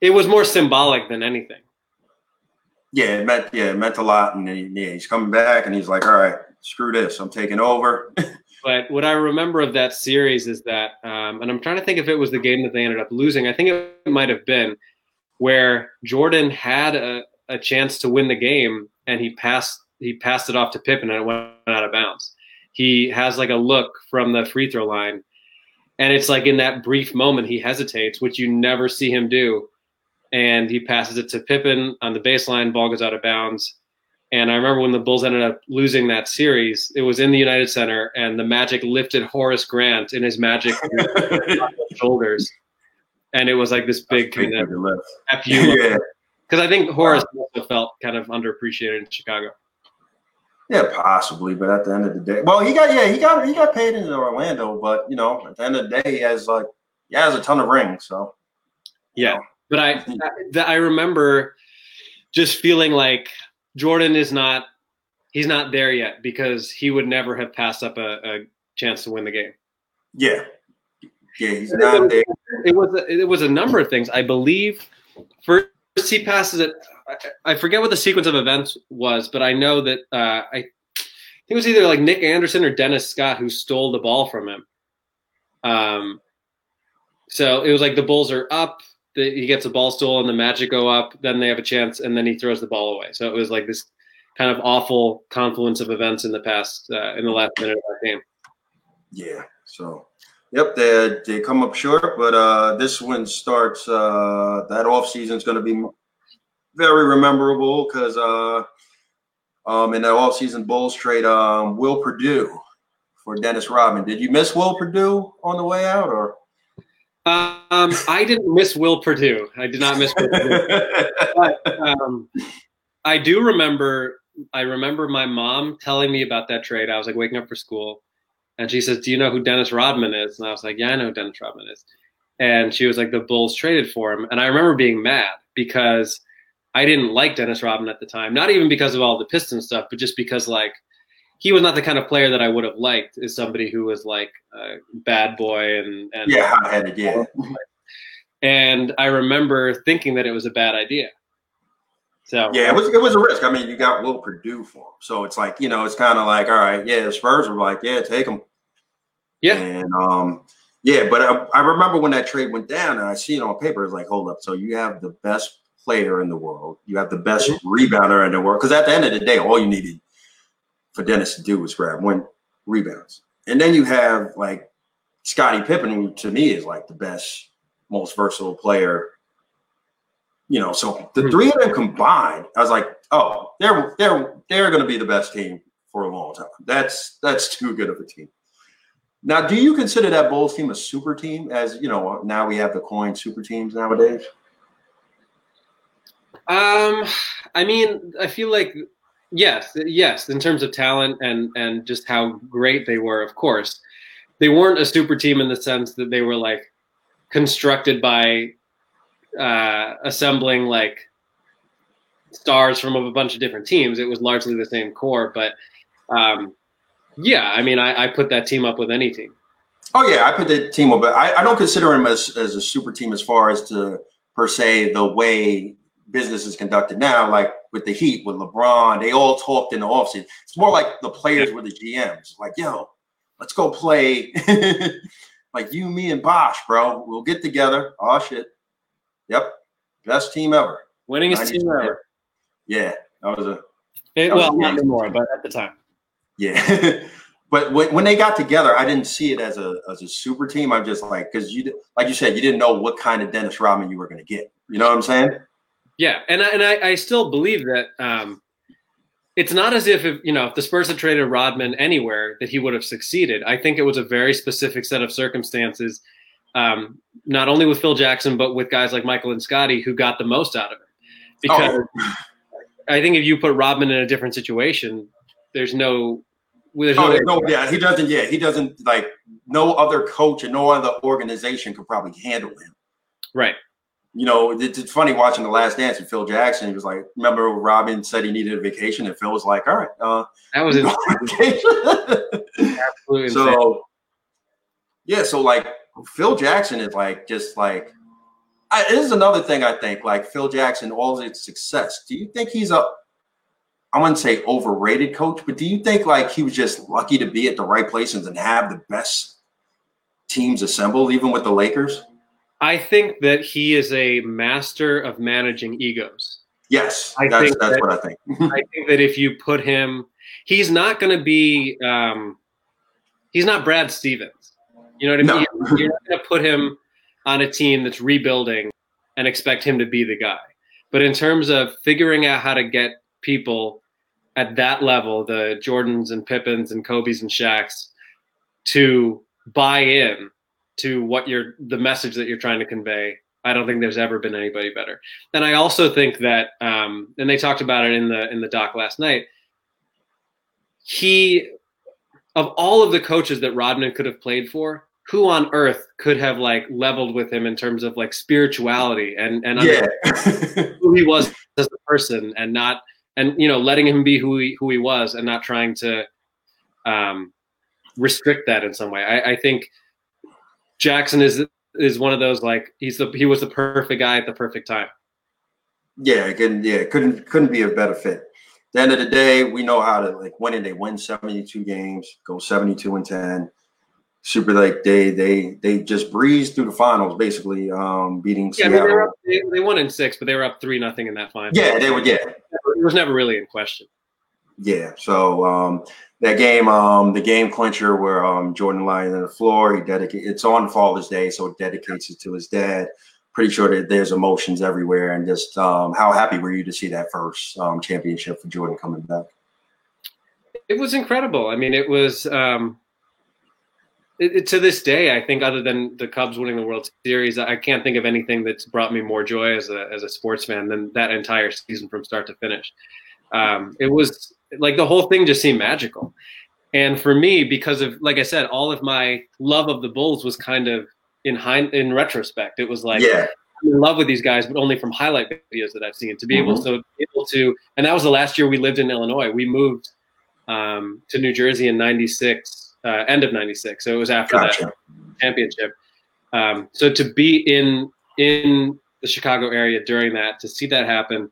it was more symbolic than anything. Yeah, it meant yeah, it meant a lot, and yeah, he's coming back, and he's like, all right, screw this, I'm taking over. [LAUGHS] but what I remember of that series is that, um, and I'm trying to think if it was the game that they ended up losing. I think it might have been where Jordan had a, a chance to win the game and he passed he passed it off to Pippen and it went out of bounds. He has like a look from the free throw line, and it's like in that brief moment he hesitates, which you never see him do, and he passes it to Pippen on the baseline. Ball goes out of bounds. And I remember when the Bulls ended up losing that series, it was in the United Center, and the Magic lifted Horace Grant in his Magic [LAUGHS] shoulders, and it was like this big kind of F you. Because I think Horace also felt kind of underappreciated in Chicago. Yeah, possibly, but at the end of the day, well, he got yeah, he got he got paid in Orlando, but you know, at the end of the day, he has like he has a ton of rings, so yeah. Know. But I I remember just feeling like Jordan is not he's not there yet because he would never have passed up a, a chance to win the game. Yeah, yeah, he's not there. It was a, it was a number of things. I believe first he passes it. I, I forget what the sequence of events was, but I know that uh, I think it was either like Nick Anderson or Dennis Scott who stole the ball from him. Um, so it was like the Bulls are up the, he gets a ball stolen, and the Magic go up, then they have a chance, and then he throws the ball away. So it was like this kind of awful confluence of events in the past uh, in the last minute of that game. Yeah. So, yep, they they come up short, but uh, this one starts. Uh, that off season is going to be very rememberable because uh, um, in that off season Bulls trade, um, Will Perdue for Dennis Rodman. Did you miss Will Perdue on the way out, or? Um, I didn't miss Will Perdue. I did not miss Will Perdue. [LAUGHS] but, um, I do remember. I remember my mom telling me about that trade. I was like waking up for school, and she says, "Do you know who Dennis Rodman is?" And I was like, "Yeah, I know who Dennis Rodman is." And she was like, "The Bulls traded for him," and I remember being mad because I didn't like Dennis Rodman at the time. Not even because of all the Piston stuff, but just because like he was not the kind of player that I would have liked as somebody who was like a bad boy and, and yeah, hot-headed, yeah. And I remember thinking that it was a bad idea. So yeah, it was it was a risk. I mean, you got Will Perdue for him, so it's like you know, it's kind of like all right, yeah, the Spurs were like, yeah, take him. Yeah, and um, yeah, but I, I remember when that trade went down, and I see it on paper. It's like, hold up, so you have the best player in the world, you have the best mm-hmm. rebounder in the world, because at the end of the day, all you needed for Dennis to do was grab one rebounds. And then you have like Scottie Pippen, who to me is like the best, most versatile player. You know, so the hmm. three of them combined, I was like, oh, they're they're they're going to be the best team for a long time. That's that's too good of a team. Now, do you consider that Bulls team a super team? As you know, now we have the coin super teams nowadays. Um, I mean, I feel like Yes, yes. In terms of talent and and just how great they were, of course, they weren't a super team in the sense that they were like constructed by uh, assembling like stars from a bunch of different teams. It was largely the same core, but um, yeah, I mean, I, I put that team up with any team. Oh yeah, I put the team up, but I, I don't consider him as, as a super team as far as to per se the way business is conducted now, like with the Heat, with LeBron, they all talked in the offseason. It's more like the players were the GMs. Like, yo, let's go play. [LAUGHS] like you, me, and Bosh, bro. We'll get together. Oh shit. Yep. Best team ever. Winningest team ever. Yeah. That was a it, well, not anymore, but at the time. Yeah. [LAUGHS] but when, when they got together, I didn't see it as a as a super team. I'm just like, because you like you said, you didn't know what kind of Dennis Rodman you were going to get. You know what I'm saying? Yeah, and I, and I, I still believe that um, it's not as if, if you know if the Spurs had traded Rodman anywhere that he would have succeeded. I think it was a very specific set of circumstances, um, not only with Phil Jackson but with guys like Michael and Scottie who got the most out of it. Because oh. I think if you put Rodman in a different situation, there's no there's oh, no, no, yeah, he doesn't. Yeah, he doesn't like no other coach and no other organization could probably handle him. Right you know, it's funny watching The Last Dance and Phil Jackson. He was like, remember Rodman said he needed a vacation, and Phil was like, all right, uh, that was his vacation. [LAUGHS] Absolutely. So, yeah, so like Phil Jackson is like just like I, this is another thing I think like Phil Jackson, all his success. Do you think he's a I wouldn't say overrated coach, but do you think like he was just lucky to be at the right places and have the best teams assembled, even with the Lakers? I think that he is a master of managing egos. Yes, I that's, that's that, what I think. [LAUGHS] I think that if you put him, he's not going to be. Um, he's not Brad Stevens. You know what I mean? No. You're not going to put him on a team that's rebuilding and expect him to be the guy. But in terms of figuring out how to get people at that level, the Jordans and Pippens and Kobe's and Shaqs, to buy in to what you're the message that you're trying to convey. I don't think there's ever been anybody better. And I also think that, um, and they talked about it in the in the doc last night. He, of all of the coaches that Rodman could have played for, who on earth could have like leveled with him in terms of like spirituality and and yeah. [LAUGHS] who he was as a person and not and you know letting him be who he who he was and not trying to um, restrict that in some way. I, I think Jackson is is one of those like he's the he was the perfect guy at the perfect time. Yeah, again, yeah, couldn't couldn't be a better fit. At the end of the day, we know how to like win it. They win 72 games, go 72 and 10 super like they they they just breezed through the finals basically um beating yeah, Seattle. I mean, they, up, they, they, won in six but they were up three nothing in that final yeah they were yeah it was never really in question yeah so um that game um the game clincher where um jordan lying on the floor he dedicated it's on father's day so it dedicates it to his dad. Pretty sure that there's emotions everywhere and just um how happy were you to see that first um championship for jordan coming back? It was incredible. I mean it was um it, it, to this day, I think other than the Cubs winning the World Series, I can't think of anything that's brought me more joy as a as a sports fan than that entire season from start to finish. Um, it was like the whole thing just seemed magical, and for me, because of like I said, all of my love of the Bulls was kind of in hind in retrospect. It was like yeah. I'm in love with these guys, but only from highlight videos that I've seen. To be mm-hmm. able to be able to, and that was the last year we lived in Illinois. We moved um, to New Jersey in '96 uh, end of '96. So it was after gotcha. that championship. Um, so to be in in the Chicago area during that, to see that happen,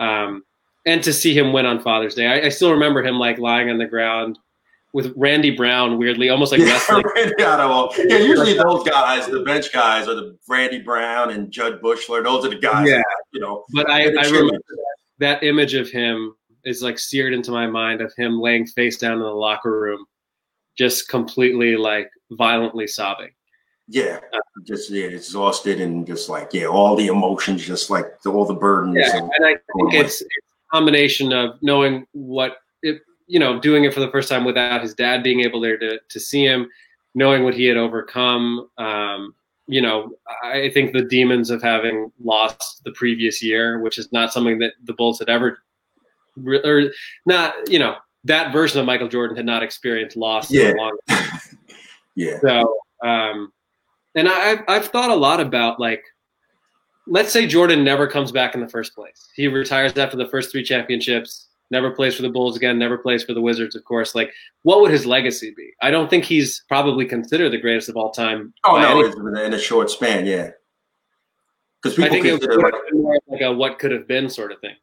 um, and to see him win on Father's Day, I, I, still remember him like lying on the ground with Randy Brown, weirdly, almost like [LAUGHS] wrestling. yeah, yeah, usually those guys, the bench guys, are the Randy Brown and Jud Buechler. Those are the guys. Yeah. That, you know. But I, I remember that image of him is like seared into my mind of him laying face down in the locker room just completely like violently sobbing. Yeah, just yeah, exhausted and just like yeah, all the emotions, just like all the burdens. Yeah, and, and I think it's, it's, combination of knowing what it, you know, doing it for the first time without his dad being able there to to see him, knowing what he had overcome. Um, you know, I think the demons of having lost the previous year, which is not something that the Bulls had ever, or not, you know, that version of Michael Jordan had not experienced loss yeah. in a long time. [LAUGHS] yeah. So, um, and I've I've thought a lot about like, let's say Jordan never comes back in the first place. He retires after the first three championships. Never plays for the Bulls again. Never plays for the Wizards, of course. Like, what would his legacy be? I don't think he's probably considered the greatest of all time. Oh no, in a short span, yeah. Because people I think it like, more like a what could have been sort of thing.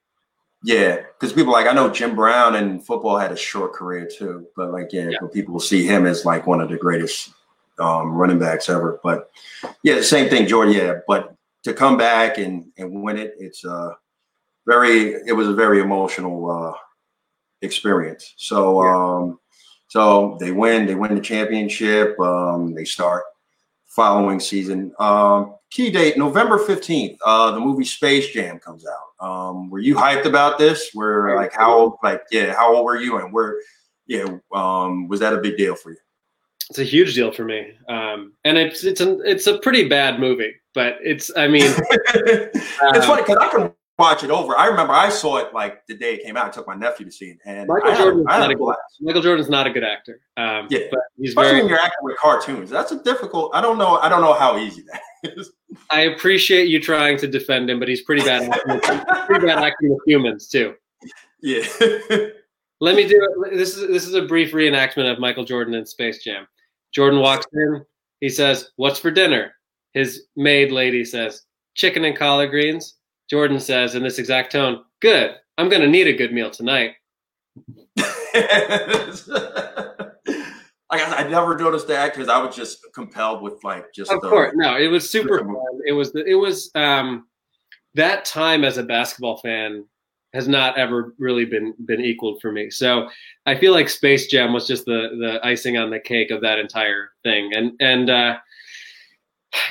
Yeah, because people like I know Jim Brown in football had a short career too, but like yeah, yeah. but people see him as like one of the greatest um, running backs ever. But yeah, the same thing, Jordan. Yeah, but to come back and and win it, it's uh very it was a very emotional uh, experience. So yeah. um, so they win, they win the championship. Um, they start following season. Um, key date November fifteenth. Uh, the movie Space Jam comes out. Um, were you hyped about this? Were like how old like yeah, how old were you and where yeah, um, was that a big deal for you? It's a huge deal for me, um, and it's it's an it's a pretty bad movie, but it's I mean, [LAUGHS] it's funny because I can watch it over. I remember I saw it like the day it came out. I took my nephew to see it, and Michael Jordan's not a good, Michael Jordan's not a good actor. Um, yeah, but he's especially very, when you're acting with cartoons. That's a difficult. I don't know. I don't know how easy that [LAUGHS] is. I appreciate you trying to defend him, but he's pretty bad. acting with, pretty bad acting with humans too. Yeah. [LAUGHS] Let me do it. This is this is a brief reenactment of Michael Jordan in Space Jam. Jordan walks in. He says, "What's for dinner?" His maid lady says, "Chicken and collard greens." Jordan says in this exact tone, Good. I'm going to need a good meal tonight. [LAUGHS] I, I never noticed that because I was just compelled with like just. Of the, course, no, it was super fun. It was the, it was um that time as a basketball fan has not ever really been been equaled for me. So I feel like Space Jam was just the the icing on the cake of that entire thing. And and uh,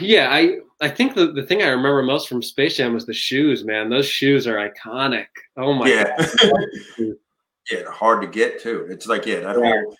yeah, I I think the, the thing I remember most from Space Jam was the shoes, man. Those shoes are iconic. Oh my yeah. [LAUGHS] yeah, hard to get too. It's like yeah, that yeah. whole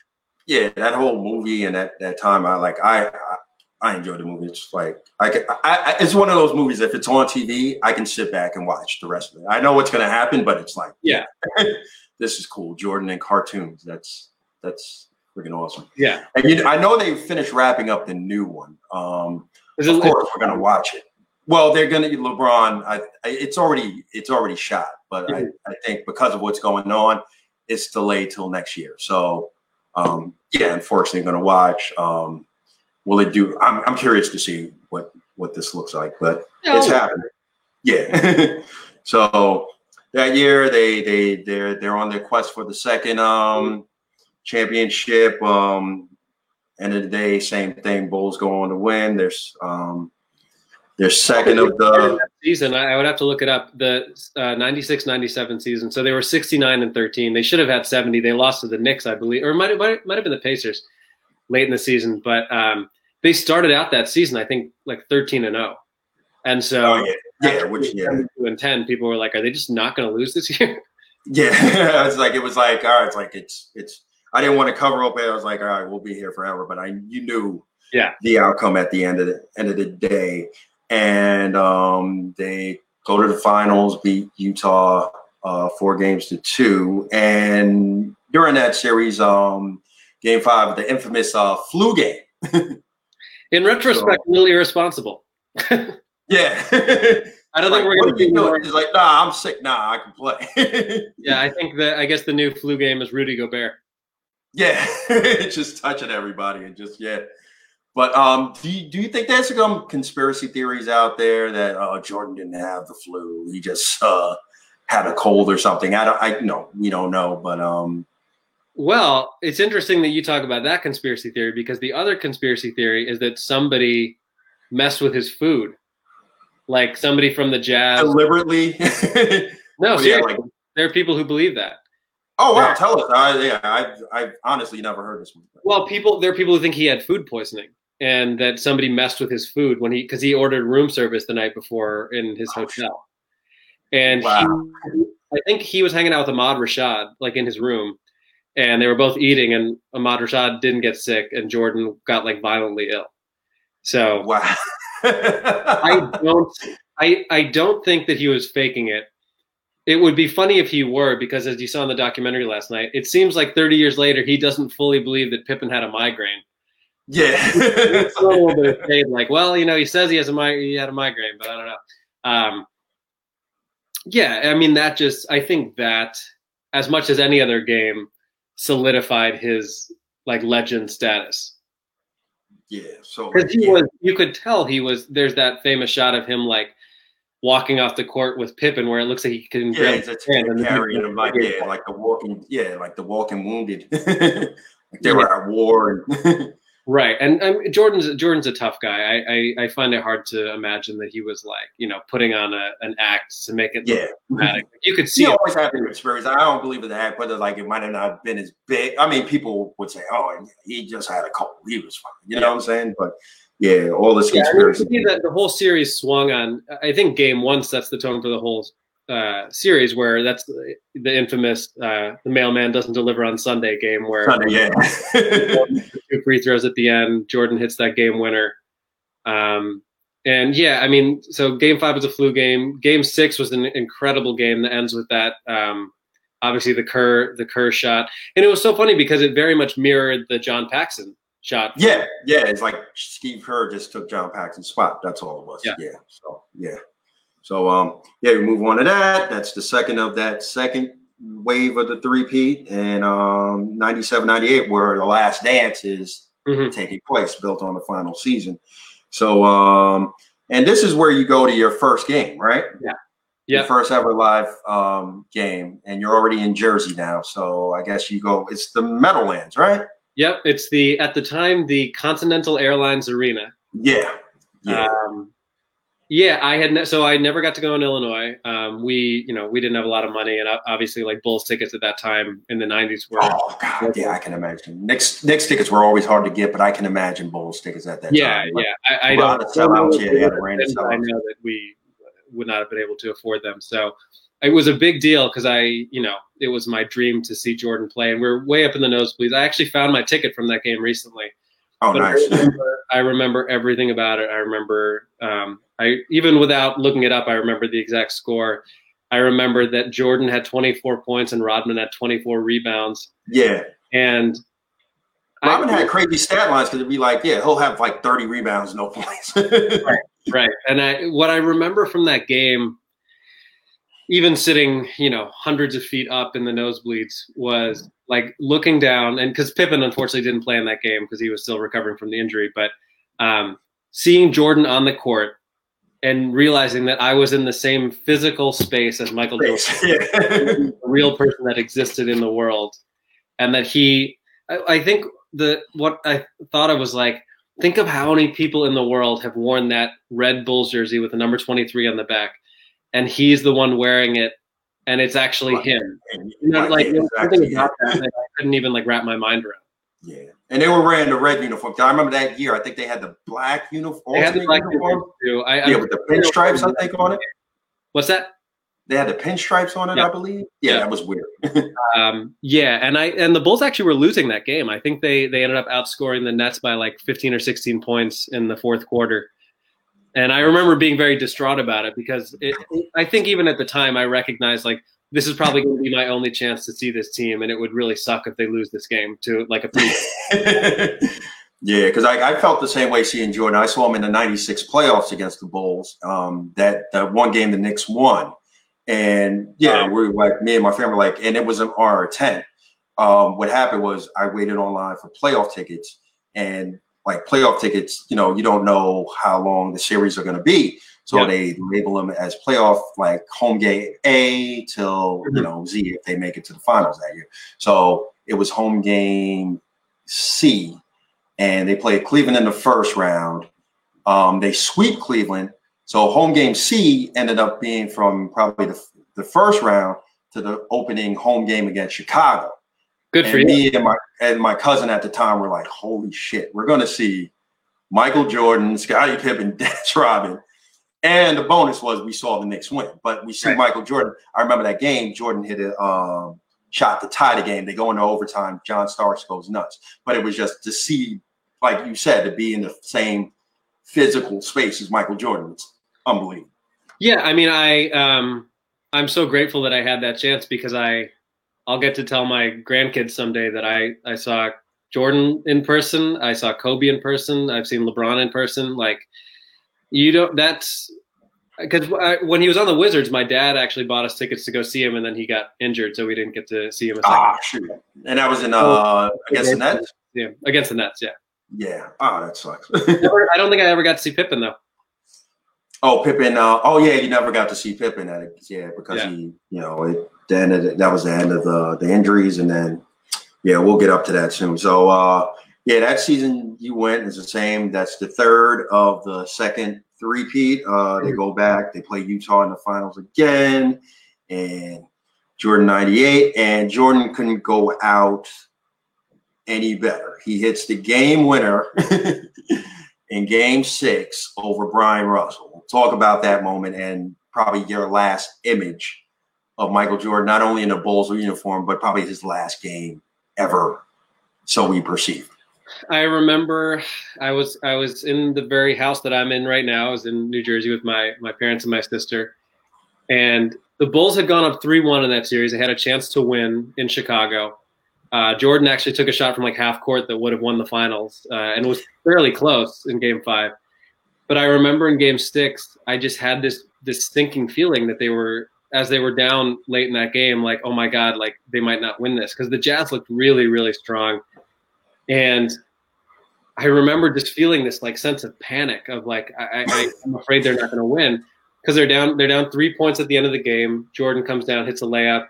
yeah, that whole movie and that that time I like I, I I enjoy the movie. It's like I, can, I, I, it's one of those movies. If it's on TV, I can sit back and watch the rest of it. I know what's going to happen, but it's like, yeah, [LAUGHS] this is cool. Jordan and cartoons. That's that's freaking awesome. Yeah, and you, I know they finished wrapping up the new one. Um, of course, we're going to watch it. Well, they're going to LeBron. I, it's already it's already shot, but mm-hmm. I, I think because of what's going on, it's delayed till next year. So, um, yeah, unfortunately, going to watch. Um, will it do? I'm, I'm curious to see what what this looks like, but no. it's happening. Yeah. [LAUGHS] so that year they they they're they're on their quest for the second um championship. Um end of the day, same thing. Bulls go on to win. There's um their second of the season. I would have to look it up. The uh, 96 97 season. So they were 69 and 13. They should have had 70. They lost to the Knicks, I believe, or might have, might, might have been the Pacers late in the season. But um, they started out that season, I think, like 13 and 0. And so, oh, yeah, yeah, which yeah, and 10 people were like, are they just not going to lose this year? [LAUGHS] Yeah, [LAUGHS] it's like it was like, all right, it's like it's it's. I didn't want to cover up. I was like, all right, we'll be here forever. But I, you knew, yeah, the outcome at the end of the end of the day, and um, they go to the finals, beat Utah uh, four games to two, and during that series, um, game five, the infamous uh, flu game. [LAUGHS] In retrospect, so, little irresponsible. [LAUGHS] yeah. [LAUGHS] I don't like, think we're going to be more. He's like, nah, I'm sick. Nah, I can play. yeah, I think that I guess the new flu game is Rudy Gobert. Yeah, [LAUGHS] just touching everybody and just yeah. But um, do you, do you think there's some conspiracy theories out there that uh, Jordan didn't have the flu? He just uh, had a cold or something. I don't. I no, we don't know. But um, well, it's interesting that you talk about that conspiracy theory because the other conspiracy theory is that somebody messed with his food, like somebody from the Jazz deliberately. [LAUGHS] no, oh, yeah, like, there are people who believe that. Oh wow, tell us. I, yeah, I've, I've honestly never heard this one. Well, people there are people who think he had food poisoning and that somebody messed with his food when he because he ordered room service the night before in his oh, hotel, and wow. he, I think he was hanging out with Ahmad Rashad like in his room, and they were both eating, and Ahmad Rashad didn't get sick, and Jordan got like violently ill. So wow, [LAUGHS] I don't, I I don't think that he was faking it. It would be funny if he were, because as you saw in the documentary last night, it seems like 30 years later he doesn't fully believe that Pippen had a migraine. Yeah, [LAUGHS] it's a little bit of like, well, you know, he says he has a mig- he had a migraine, but I don't know. Um, yeah, I mean, that just I think that as much as any other game, solidified his like legend status. Yeah, so because he yeah. was, you could tell he was. There's that famous shot of him like walking off the court with Pippen, where it looks like he can yeah, he's a carrying him like yeah, like the walking, yeah, like the walking wounded, [LAUGHS] like they yeah. were at war. And [LAUGHS] Right, and um, Jordan's Jordan's a tough guy. I, I, I find it hard to imagine that he was like you know putting on a, an act to make it yeah dramatic. [LAUGHS] You could see he always had experience. I don't believe in the act, whether like it might have not been as big. I mean, people would say, "Oh, he just had a cold. He was fine." You know what I'm saying? But yeah, all this yeah, conspiracy. That the whole series swung on. I think game one sets the tone for the whole uh, series where that's the, the infamous uh, the mailman doesn't deliver on Sunday game where Sunday, yeah. [LAUGHS] two free throws at the end. Jordan hits that game winner. Um, and yeah, I mean, so game five was a flu game. Game six was an incredible game that ends with that. Um, obviously the Kerr the Kerr shot, and it was so funny because it very much mirrored the John Paxson shot. Yeah, yeah, it's like Steve Kerr just took John Paxson's spot. That's all it was. Yeah. yeah. So yeah. So um, yeah, we move on to that. That's the second of that second wave of the three-peat, and um, 97, 98, where the last dance is mm-hmm. taking place, built on the final season. So um, and this is where you go to your first game, right? Yeah. Yeah. Your first ever live um, game, and you're already in Jersey now. So I guess you go. It's the Meadowlands, right? Yep, it's the at the time the Continental Airlines Arena. Yeah. Yeah. Um, yeah, I had ne- so I never got to go in Illinois. Um, we, you know, we didn't have a lot of money, and obviously, like Bulls tickets at that time in the '90s were. Oh God, yeah, I can imagine. Knicks Knicks tickets were always hard to get, but I can imagine Bulls tickets at that yeah, time. Yeah, yeah, I, I don't. Sellouts, yeah, I know that we would not have been able to afford them, so it was a big deal because I, you know, it was my dream to see Jordan play, and we are way up in the nosebleeds. I actually found my ticket from that game recently. Oh, but nice. I remember, I remember, everything about it. I remember, um, I even without looking it up, I remember the exact score. I remember that Jordan had 24 points and Rodman had 24 rebounds. Yeah. And Rodman I, had crazy stat lines because it'd be like, yeah, he'll have like 30 rebounds, no points. [LAUGHS] right, right. And I, what I remember from that game, even sitting, you know, hundreds of feet up in the nosebleeds, was like looking down, and because Pippen unfortunately didn't play in that game because he was still recovering from the injury, but um, seeing Jordan on the court and realizing that I was in the same physical space as Michael Jordan, [LAUGHS] a real person that existed in the world, and that he, I, I think the what I thought of was like, think of how many people in the world have worn that Red Bulls jersey with the number 23 on the back, and he's the one wearing it and it's actually him. You know, like exactly. about that, I couldn't even like wrap my mind around. Yeah, and they were wearing the red uniform. I remember that year. I think they had the black uniform. They had the black uniform too. I, yeah, I, with the pinstripes, I think on it. What's that? They had the pinstripes on it, yeah. I believe. Yeah, yeah, that was weird. um, yeah, and I and the Bulls actually were losing that game. I think they they ended up outscoring the Nets by like 15 or 16 points in the fourth quarter. And I remember being very distraught about it because it, I think even at the time I recognized like this is probably going to be my only chance to see this team, and it would really suck if they lose this game to like a. [LAUGHS] yeah, because I, I, felt the same way seeing Jordan. I saw him in the '96 playoffs against the Bulls. Um, that that one game the Knicks won, and yeah, we were like me and my family were like, and it was an R ten. Um, what happened was I waited online for playoff tickets, and like playoff tickets, you know, you don't know how long the series are going to be. So they label them as playoff, like home game A till mm-hmm. you know Z if they make it to the finals that year. So it was home game C, and they played Cleveland in the first round. Um, they sweep Cleveland. So home game C ended up being from probably the, the first round to the opening home game against Chicago. Good and for you. Me and my and my cousin at the time were like, "Holy shit, we're gonna see Michael Jordan, Scottie Pippen, [LAUGHS] Dennis Rodman." And the bonus was we saw the Knicks win, but we see right. Michael Jordan. I remember that game. Jordan hit a um, shot to tie the game. They go into overtime. John Starks goes nuts. But it was just to see, like you said, to be in the same physical space as Michael Jordan. It's unbelievable. Yeah, I mean, I um, I'm so grateful that I had that chance because I I'll get to tell my grandkids someday that I I saw Jordan in person. I saw Kobe in person. I've seen LeBron in person. Like you don't. That's because when he was on the Wizards, my dad actually bought us tickets to go see him, and then he got injured, so we didn't get to see him. Ah, shoot! And that was in uh against the Nets. Yeah, against the Nets. Yeah. Yeah. Oh, that sucks. [LAUGHS] I don't think I ever got to see Pippen though. Oh, Pippen. Uh, oh, yeah. You never got to see Pippen at it. Yeah, because yeah. he, you know, it, the end of the, that was the end of the the injuries, and then yeah, we'll get up to that soon. So uh, yeah, that season you went is the same. That's the third of the second three-peat. Uh, they go back, they play Utah in the finals again, and Jordan 98. And Jordan couldn't go out any better. He hits the game winner [LAUGHS] in game six over Bryon Russell. We'll talk about that moment and probably your last image of Michael Jordan, not only in a Bulls uniform, but probably his last game ever. So we perceive. I remember I was I was in the very house that I'm in right now. I was in New Jersey with my my parents and my sister, and the Bulls had gone up three one in that series. They had a chance to win in Chicago. Uh, Jordan actually took a shot from like half court that would have won the finals, uh, and was fairly close in Game Five. But I remember in Game Six, I just had this this sinking feeling that they were as they were down late in that game, like oh my god, like they might not win this because the Jazz looked really really strong and I remember just feeling this like sense of panic of like I, I, I'm afraid they're not to win because they're down they're down three points at the end of the game. Jordan comes down, hits a layup.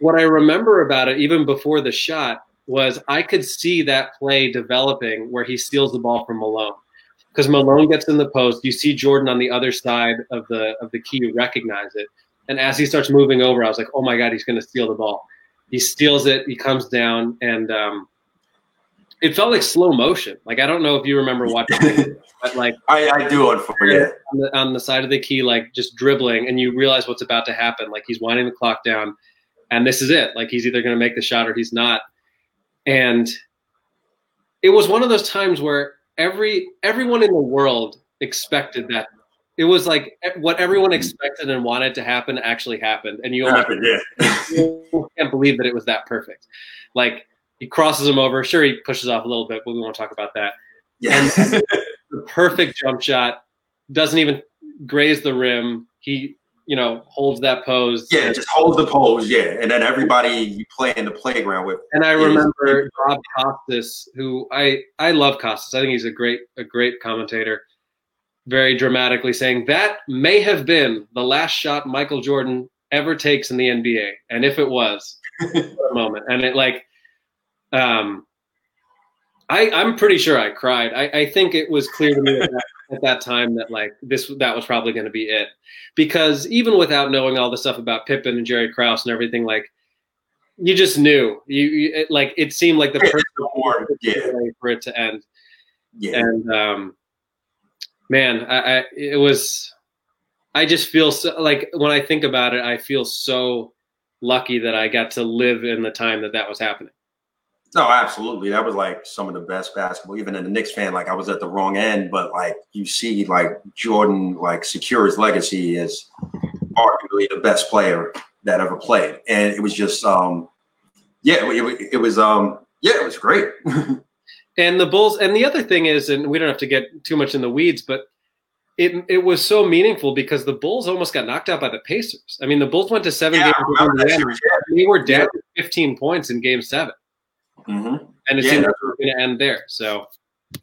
What I remember about it, even before the shot, was I could see that play developing where he steals the ball from Malone. Because Malone gets in the post, you see Jordan on the other side of the of the key, you recognize it. And as he starts moving over, I was like, oh my God, he's gonna steal the ball. He steals it, he comes down, and um, it felt like slow motion. Like I don't know if you remember watching, it, [LAUGHS] but like I, I do unfortunately on the, on the side of the key, like just dribbling, and you realize what's about to happen. Like he's winding the clock down, and this is it. Like he's either going to make the shot or he's not. And it was one of those times where every everyone in the world expected that. It was like eh, what everyone expected and wanted to happen actually happened, and you happened, yeah. [LAUGHS] you can't believe that it was that perfect. Like he crosses him over. Sure, he pushes off a little bit, but we won't talk about that. Yeah. [LAUGHS] the perfect jump shot doesn't even graze the rim. He, you know, holds that pose. Yeah, just holds the pose. Yeah, and then everybody you play in the playground with. And I remember Bob Costas, who I I love Costas. I think he's a great a great commentator. Very dramatically saying that may have been the last shot Michael Jordan ever takes in the NBA, and if it was, a moment. And it like um, I, I'm pretty sure I cried. I, I think it was clear to me that, at that time that like this that was probably going to be it, because even without knowing all the stuff about Pippen and Jerry Krause and everything, like you just knew you, you it, like it seemed like the perfect yeah. for it to end. Yeah. And um, man, I, I it was. I just feel so like when I think about it, I feel so lucky that I got to live in the time that that was happening. No, absolutely. That was like some of the best basketball. Even in the Knicks fan, like I was at the wrong end, but like you see, like Jordan, like secure his legacy as arguably the best player that ever played, and it was just, um, yeah, it, it was, um, yeah, it was great. [LAUGHS] and the Bulls, and the other thing is, and we don't have to get too much in the weeds, but it it was so meaningful because the Bulls almost got knocked out by the Pacers. I mean, the Bulls went to seven yeah, games. They were down yeah. 15 points in Game Seven. Mm-hmm. And it yeah, seemed like was going to end there. So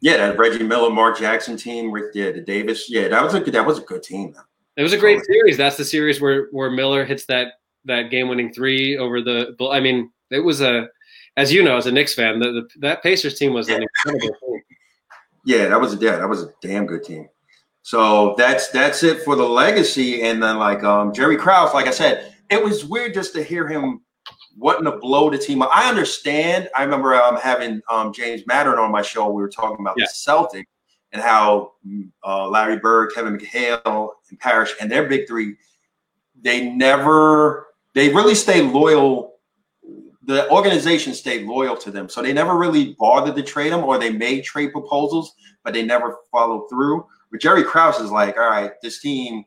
yeah, that Reggie Miller, Mark Jackson team, Rick, yeah, the Davis, yeah, that was a good, that was a good team. It was a great series. That's the series where where Miller hits that that game winning three over the. I mean, it was a, as you know, as a Knicks fan, the, the that Pacers team was yeah. an incredible [LAUGHS] team. Yeah, that was a yeah, that was a damn good team. So that's that's it for the legacy, and then like um Jerry Krause, like I said, it was weird just to hear him wasn't to blow the team up. I understand. I remember um, having um, James Mattern on my show. We were talking about yeah. the Celtic and how uh, Larry Bird, Kevin McHale, and Parish and their big three, they never, they really stay loyal. The organization stayed loyal to them. So they never really bothered to trade them or they made trade proposals, but they never followed through. But Jerry Krause is like, all right, this team,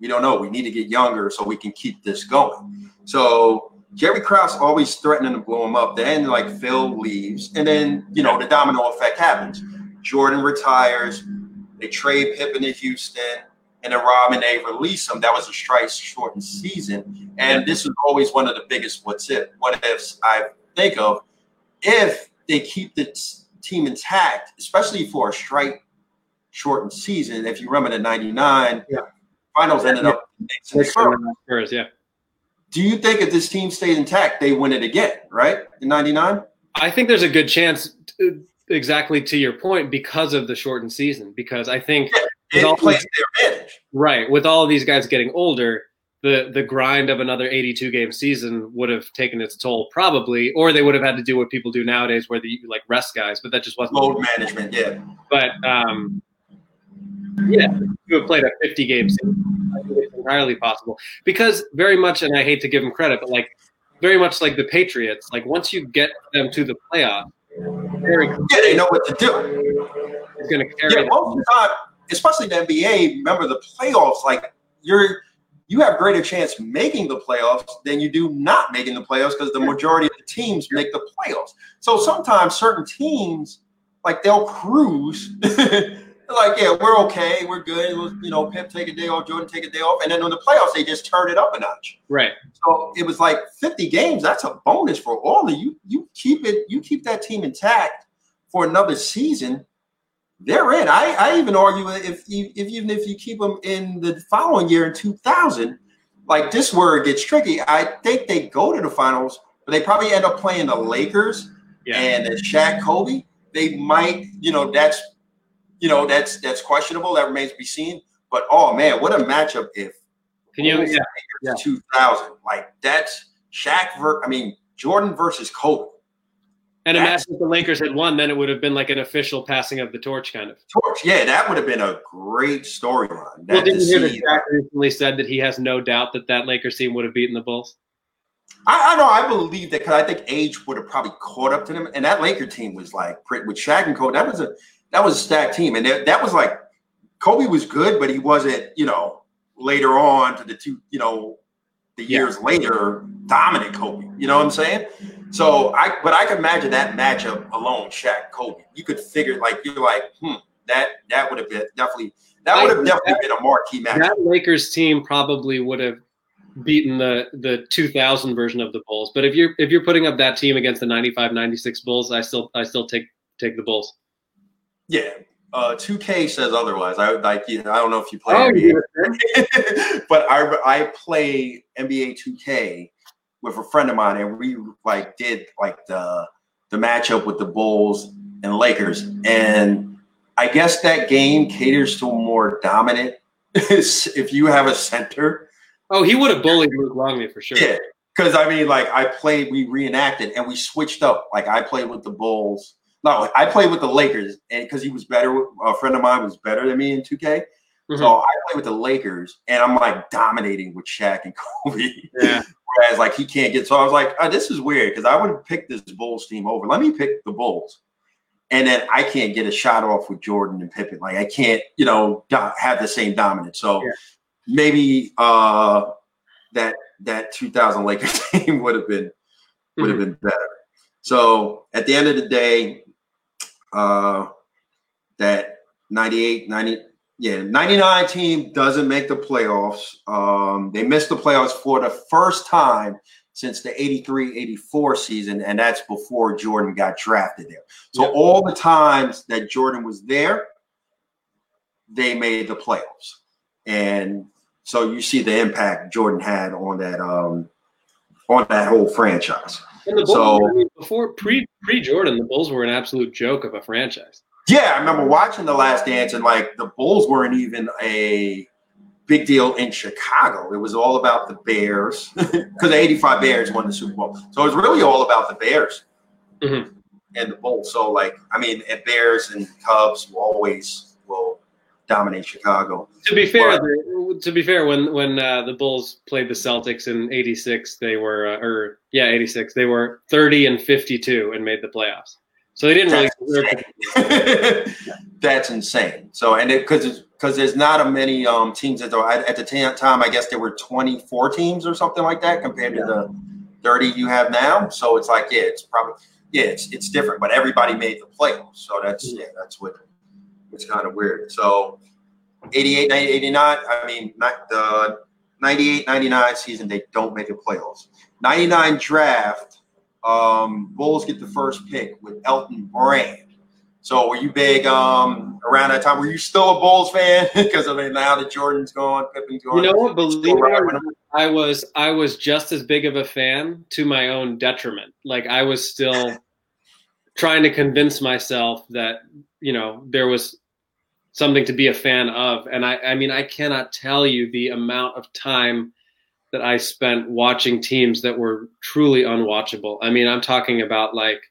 we don't know. We need to get younger so we can keep this going. So Jerry Krause always threatening to blow him up. Then like Phil leaves, and then you know the domino effect happens. Jordan retires. They trade Pippen to Houston, and then Rodman they release him. That was a strike shortened season, and this is always one of the biggest what's it what ifs I think of. If they keep the team intact, especially for a strike shortened season. If you remember the '99 yeah. finals ended up Spurs, yeah do you think if this team stayed intact, they win it again, right? In 99? I think there's a good chance, to, exactly to your point, because of the shortened season. Because I think yeah, it plays their advantage. Right. With all of these guys getting older, the, the grind of another 82 game season would have taken its toll, probably, or they would have had to do what people do nowadays, where they like rest guys, but that just wasn't load management. Yeah. But um, yeah, you have played a 50 game season it's entirely possible because very much, and I hate to give them credit, but like very much like the Patriots, like once you get them to the playoffs, yeah, they know what to do. It's going to carry. Yeah, most of the time, especially the NBA. Remember the playoffs, like you're you have greater chance making the playoffs than you do not making the playoffs because the majority of the teams make the playoffs. So sometimes certain teams, like they'll cruise [LAUGHS] like, yeah, we're okay, we're good. Was, you know, Pip take a day off, Jordan take a day off, and then on the playoffs they just turned it up a notch. Right. So it was like 50 games. That's a bonus for all of you. You keep it, you keep that team intact for another season. They're in. I, I even argue if you if even if you keep them in the following year in 2000, like this word gets tricky. I think they go to the finals, but they probably end up playing the Lakers yeah. and Shaq Kobe, they might, you know, that's you know, that's that's questionable. That remains to be seen. But oh man, what a matchup if can you yeah, yeah. 2000 like that's Shaq ver- I mean Jordan versus Kobe. And imagine if the Lakers had won, then it would have been like an official passing of the torch, kind of. Torch, yeah, that would have been a great storyline. Well, didn't you hear that Shaq recently said that he has no doubt that that Lakers team would have beaten the Bulls? I, I know, I believe that because I think age would have probably caught up to them, and that Laker team was like with Shaq and Kobe. That was a that was a stacked team, and that, that was like Kobe was good, but he wasn't, you know, later on to the two, you know, the years yeah. later, dominant Kobe. You know what I'm saying? So I, but I can imagine that matchup alone, Shaq Kobe. You could figure like you're like, hmm, that that would have been definitely that would have definitely that, been a marquee match. That Lakers team probably would have beaten the the 2000 version of the Bulls. But if you're if you're putting up that team against the 95 96 Bulls, I still I still take take the Bulls. Yeah, uh, 2K says otherwise. I like you know, I don't know if you play oh, NBA, [LAUGHS] but I I play NBA 2K with a friend of mine, and we like did like the the matchup with the Bulls and Lakers, and I guess that game caters to a more dominant. [LAUGHS] if you have a center, oh, he would have bullied Luke Longley for sure. Yeah, because I mean, like I played, we reenacted, and we switched up. Like I played with the Bulls no, I played with the Lakers, and because he was better, a friend of mine was better than me in 2K. Mm-hmm. So I played with the Lakers, and I'm like dominating with Shaq and [LAUGHS] Kobe. Yeah. Whereas like he can't get. So I was like, oh, this is weird because I would have picked this Bulls team over. Let me pick the Bulls, and then I can't get a shot off with Jordan and Pippen. Like I can't, you know, have the same dominance. So yeah. maybe uh, that that 2000 Lakers [LAUGHS] team would have been would have mm-hmm. been better. So at the end of the day, uh, that 98, 90, yeah, 99 team doesn't make the playoffs. Um, they missed the playoffs for the first time since the 83 84 season, and that's before Jordan got drafted there. So, yep. all the times that Jordan was there, they made the playoffs. And so you see the impact Jordan had on that um, on that whole franchise. And the Bulls, so I mean, before pre pre Jordan, the Bulls were an absolute joke of a franchise. Yeah, I remember watching The Last Dance, and like the Bulls weren't even a big deal in Chicago. It was all about the Bears [LAUGHS] because the '85 Bears won the Super Bowl, so it was really all about the Bears mm-hmm. and the Bulls. So, like, I mean, and Bears and Cubs will always dominate Chicago. To be fair, but, to be fair, when when uh, the Bulls played the Celtics in '86, they were uh, or yeah, '86, they were 30 and 52 and made the playoffs. So they didn't really. Insane. [LAUGHS] that's insane. So and it because because there's not a many um, teams that at the time I guess there were 24 teams or something like that compared yeah. to the 30 you have now. So it's like yeah, it's probably yeah, it's it's different, but everybody made the playoffs. So that's yeah, that's what it's kind of weird. So 88, 89, I mean, not the 98, 99 season, they don't make the playoffs. 99 draft, um, Bulls get the first pick with Elton Brand. So were you big um, around that time? Were you still a Bulls fan? [LAUGHS] Because I mean, now that Jordan's gone, Pippen's gone. You know what? Believe it or not, I was I was just as big of a fan to my own detriment. Like I was still [LAUGHS] trying to convince myself that you know there was something to be a fan of. And I, I mean, I cannot tell you the amount of time that I spent watching teams that were truly unwatchable. I mean, I'm talking about like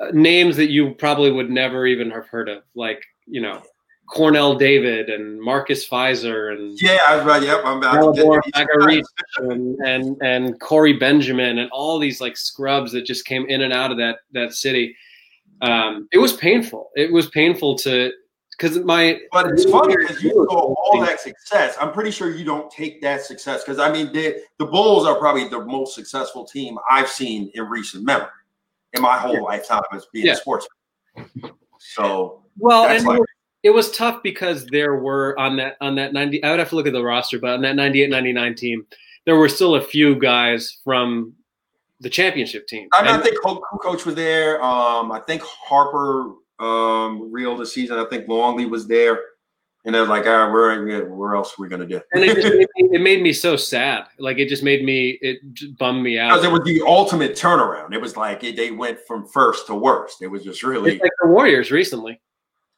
uh, names that you probably would never even have heard of, like, you know, Kornel David and Marcus Fizer and yeah, I was right. Yep, I'm about to and, and and Corey Benjamin and all these like scrubs that just came in and out of that that city. Um, it was painful. It was painful to because my but it's funny because you go all that success. I'm pretty sure you don't take that success because I mean the the Bulls are probably the most successful team I've seen in recent memory in my whole yeah. lifetime as being yeah. a sportsman. So well, and like, it was tough because there were on that on that 90 I would have to look at the roster, but on that 98 99 team, there were still a few guys from the championship team. I, mean, I think Kukoc was there. Um, I think Harper um, real this season. I think Longley was there, and they're like, all right, where where else are we gonna do?" and it just [LAUGHS] made me, it made me so sad. Like it just made me it bummed me out. Because it was the ultimate turnaround. It was like it, they went from first to worst. It was just really it's like the Warriors recently.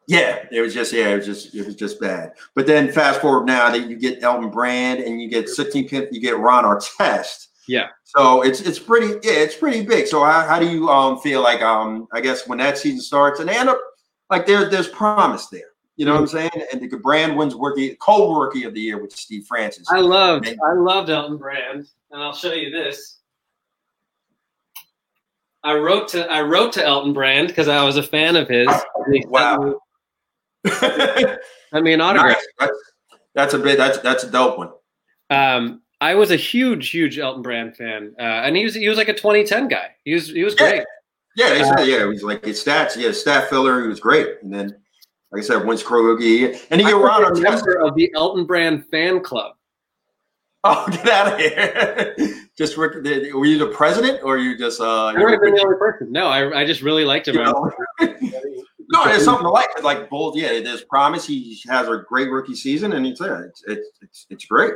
Yeah, it was just yeah, it was just it was just bad. But then fast forward now that you get Elton Brand and you get 16 you get Ron Artest. Yeah. So it's it's pretty yeah, it's pretty big. So how, how do you um feel like um I guess when that season starts and they end up like there there's promise there. You know mm-hmm. what I'm saying? And the Brand wins rookie co-rookie of the year with Steve Francis. I loved I loved Elton Brand, and I'll show you this. I wrote to I wrote to Elton Brand because I was a fan of his. Wow. I [LAUGHS] mean, autograph. Nice. That's, that's, a bit. That's that's a dope one. Um, I was a huge, huge Elton Brand fan, uh, and he was he was like a 2010 guy. He was he was great. Yeah, yeah, uh, yeah. He was like his stats. Yeah, stat filler. He was great, and then like I said, once Krogi, and he get around member of the Elton Brand fan club. Oh, [LAUGHS] get out of here! [LAUGHS] just were you the president, or you just? Uh, I been the only person. No, I, I just really liked him. [LAUGHS] No, there's something to like. Like bold, yeah. There's promise. He has a great rookie season, and it's yeah, it's it's it's, it's great.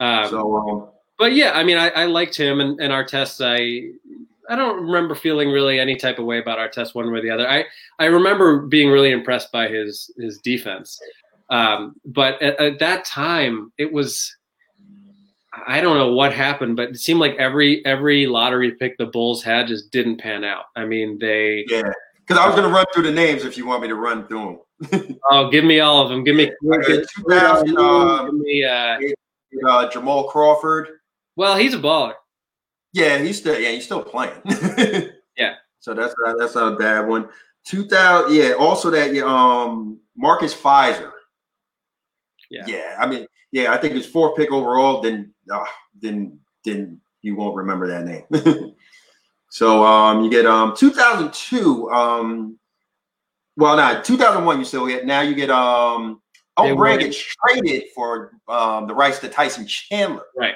Um, so, um, but yeah, I mean, I, I liked him, and, and Artest. I I don't remember feeling really any type of way about our Artest one way or the other. I I remember being really impressed by his his defense, um, but at, at that time it was. I don't know what happened, but it seemed like every every lottery pick the Bulls had just didn't pan out. I mean, they yeah because I was going to run through the names if you want me to run through them. [LAUGHS] oh, give me all of them. Give me. Okay, 2000, uh, give me uh, uh, Jamal Crawford. Well, he's a baller. Yeah, he's still yeah he's still playing. [LAUGHS] yeah. So that's not, that's not a bad one. 2000. Yeah. Also that um Marcus Fizer. Yeah. Yeah. I mean, yeah. I think it's fourth pick overall. Then, uh, then, then you won't remember that name. [LAUGHS] So um, you get um 2002. Um, well, not 2001. You still get now. You get um. Oh, Brand gets traded for um, the rights to Tyson Chandler. Right.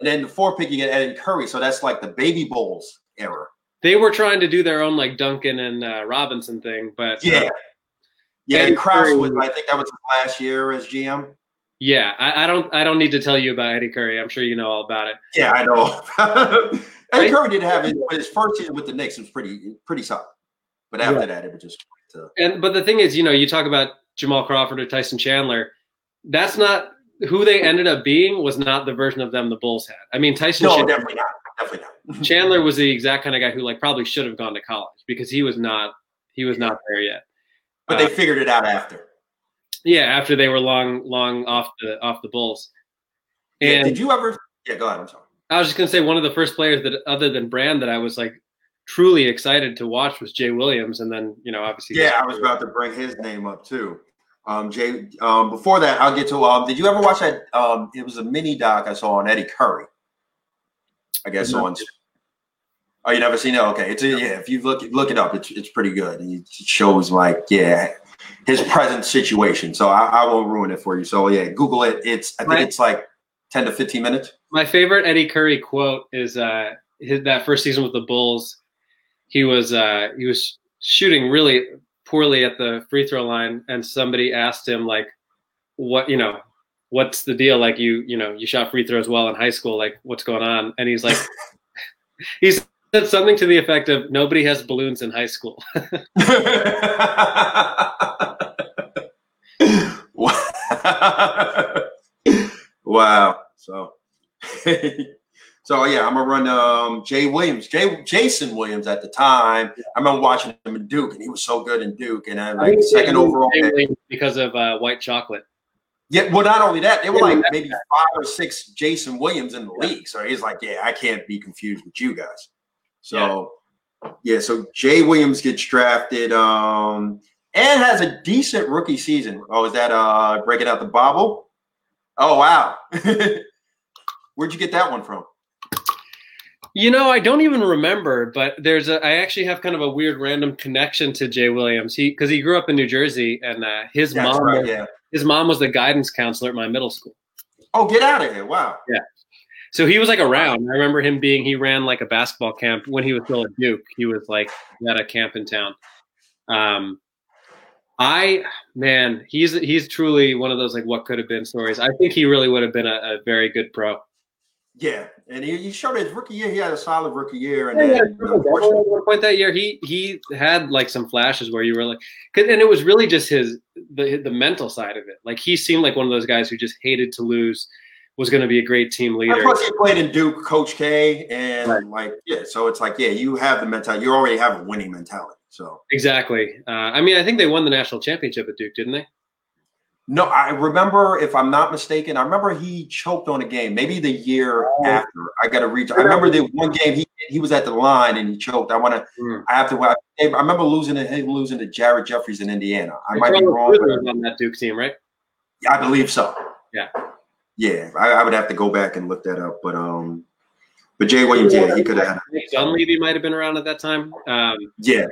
And then the fourth pick, you get Eddie Curry. So that's like the baby Bulls era. They were trying to do their own like Duncan and uh, Robinson thing, but yeah, uh, yeah. Eddie Krause was. I think that was his last year as GM. Yeah, I, I, don't. I don't need to tell you about Eddie Curry. I'm sure you know all about it. Yeah, I know. [LAUGHS] Eddie Curry did have but his first season with the Knicks was pretty pretty solid. But after yeah. that, it was just. To... And but the thing is, you know, you talk about Jamal Crawford or Tyson Chandler. That's not who they ended up being. Was not the version of them the Bulls had. I mean, Tyson. No, Chandler, definitely not. Definitely not. [LAUGHS] Chandler was the exact kind of guy who like probably should have gone to college because he was not. He was not there yet. But uh, they figured it out after. Yeah, after they were long, long off the off the Bulls. And yeah, did you ever? Yeah, go ahead. I'm sorry. I was just gonna say one of the first players that other than Brand that I was like truly excited to watch was Jay Williams, and then you know obviously. Yeah, I was about to bring his name up too. Um, Jay. Um, before that, I'll get to. Um, did you ever watch that? Um, it was a mini doc I saw on Eddie Curry. I guess on. Oh, you never seen it? Okay, it's a, yeah. If you look look it up, it's it's pretty good. It shows like yeah his present situation. So I, I won't ruin it for you. So yeah, Google it. It's I think right. it's like ten to fifteen minutes. My favorite Eddie Curry quote is uh, his, that first season with the Bulls. He was uh, he was shooting really poorly at the free throw line, and somebody asked him like, "What you know? What's the deal? Like you you know you shot free throws well in high school. Like what's going on?" And he's like, [LAUGHS] he said something to the effect of, "Nobody has balloons in high school." [LAUGHS] wow. So [LAUGHS] so yeah, I'm gonna run um, Jay Williams, Jay Jason Williams at the time. I remember watching him in Duke, and he was so good in Duke, and I like second overall because of uh, white chocolate. Yeah, well, not only that, they were like maybe five or six Jason Williams in the league. So he's like, yeah, I can't be confused with you guys. So yeah, yeah so Jay Williams gets drafted um, and has a decent rookie season. Oh, is that uh breaking out the bobble? Oh wow. [LAUGHS] Where'd you get that one from? You know, I don't even remember, but there's a. I actually have kind of a weird random connection to Jay Williams. He because he grew up in New Jersey, and uh, his That's mom, right, yeah. his mom was the guidance counselor at my middle school. Oh, get out of here! Wow. Yeah. So he was like around. I remember him being. He ran like a basketball camp when he was still at Duke. He was like at a camp in town. Um, I man, he's he's truly one of those like what could have been stories. I think he really would have been a, a very good pro. Yeah, and he, he, showed his rookie year. He had a solid rookie year, and yeah, then, yeah, at one point that year, he he had like some flashes where you were like, and it was really just his the the mental side of it. Like he seemed like one of those guys who just hated to lose, was going to be a great team leader. Plus, he played in Duke, Coach K, and right. like yeah, so it's like yeah, you have the mentality. You already have a winning mentality. So exactly. Uh, I mean, I think they won the national championship at Duke, didn't they? No, I remember, if I'm not mistaken, I remember he choked on a game, maybe the year oh. after. I got to reach. I remember the one game he he was at the line and he choked. I want to. Mm. I have to. I, remember losing to him losing to Jared Jeffries in Indiana. I might be wrong. on that Duke team, right? Yeah, I believe so. Yeah. Yeah, I, I, would have to go back and look that up, but um, but Jay Williams, yeah, he could have. Dunleavy might have been around at that time. Um, yeah,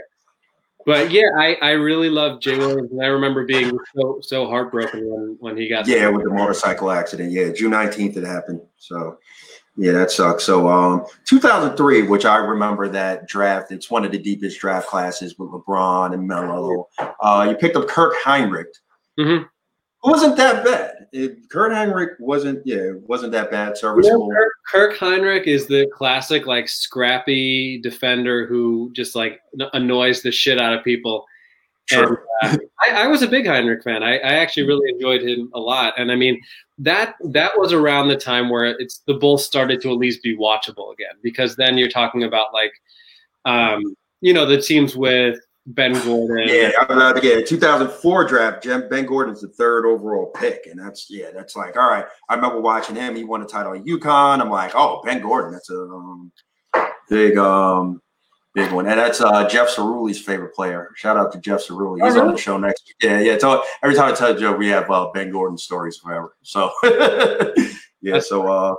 but yeah, I, I really love Jay Williams, and I remember being so so heartbroken when when he got yeah with the motorcycle accident. Yeah, June nineteenth it happened. So yeah, that sucks. So um, 2003, which I remember that draft. It's one of the deepest draft classes with LeBron and Melo. Uh, you picked up Kirk Hinrich. Mm-hmm wasn't that bad. It, Kirk Hinrich wasn't, yeah, wasn't that bad. Serviceable. Kirk, Kirk Hinrich is the classic, like scrappy defender who just like annoys the shit out of people. Sure. And, uh, I, I, was a big Hinrich fan. I, I, actually really enjoyed him a lot. And I mean, that that was around the time where it's the Bulls started to at least be watchable again, because then you're talking about like, um, you know, the teams with Ben Gordon. Yeah, I'm about to get a 2004 draft. Ben Gordon's the third overall pick, and that's yeah, that's like all right. I remember watching him. He won a title at UConn. I'm like, oh, Ben Gordon. That's a um, big um, big one, and that's uh, Jeff Ceruli's favorite player. Shout out to Jeff Ceruli. He's on the show next. Yeah, yeah. So every time I tell a joke, we have uh, Ben Gordon stories forever. So [LAUGHS] yeah, so uh,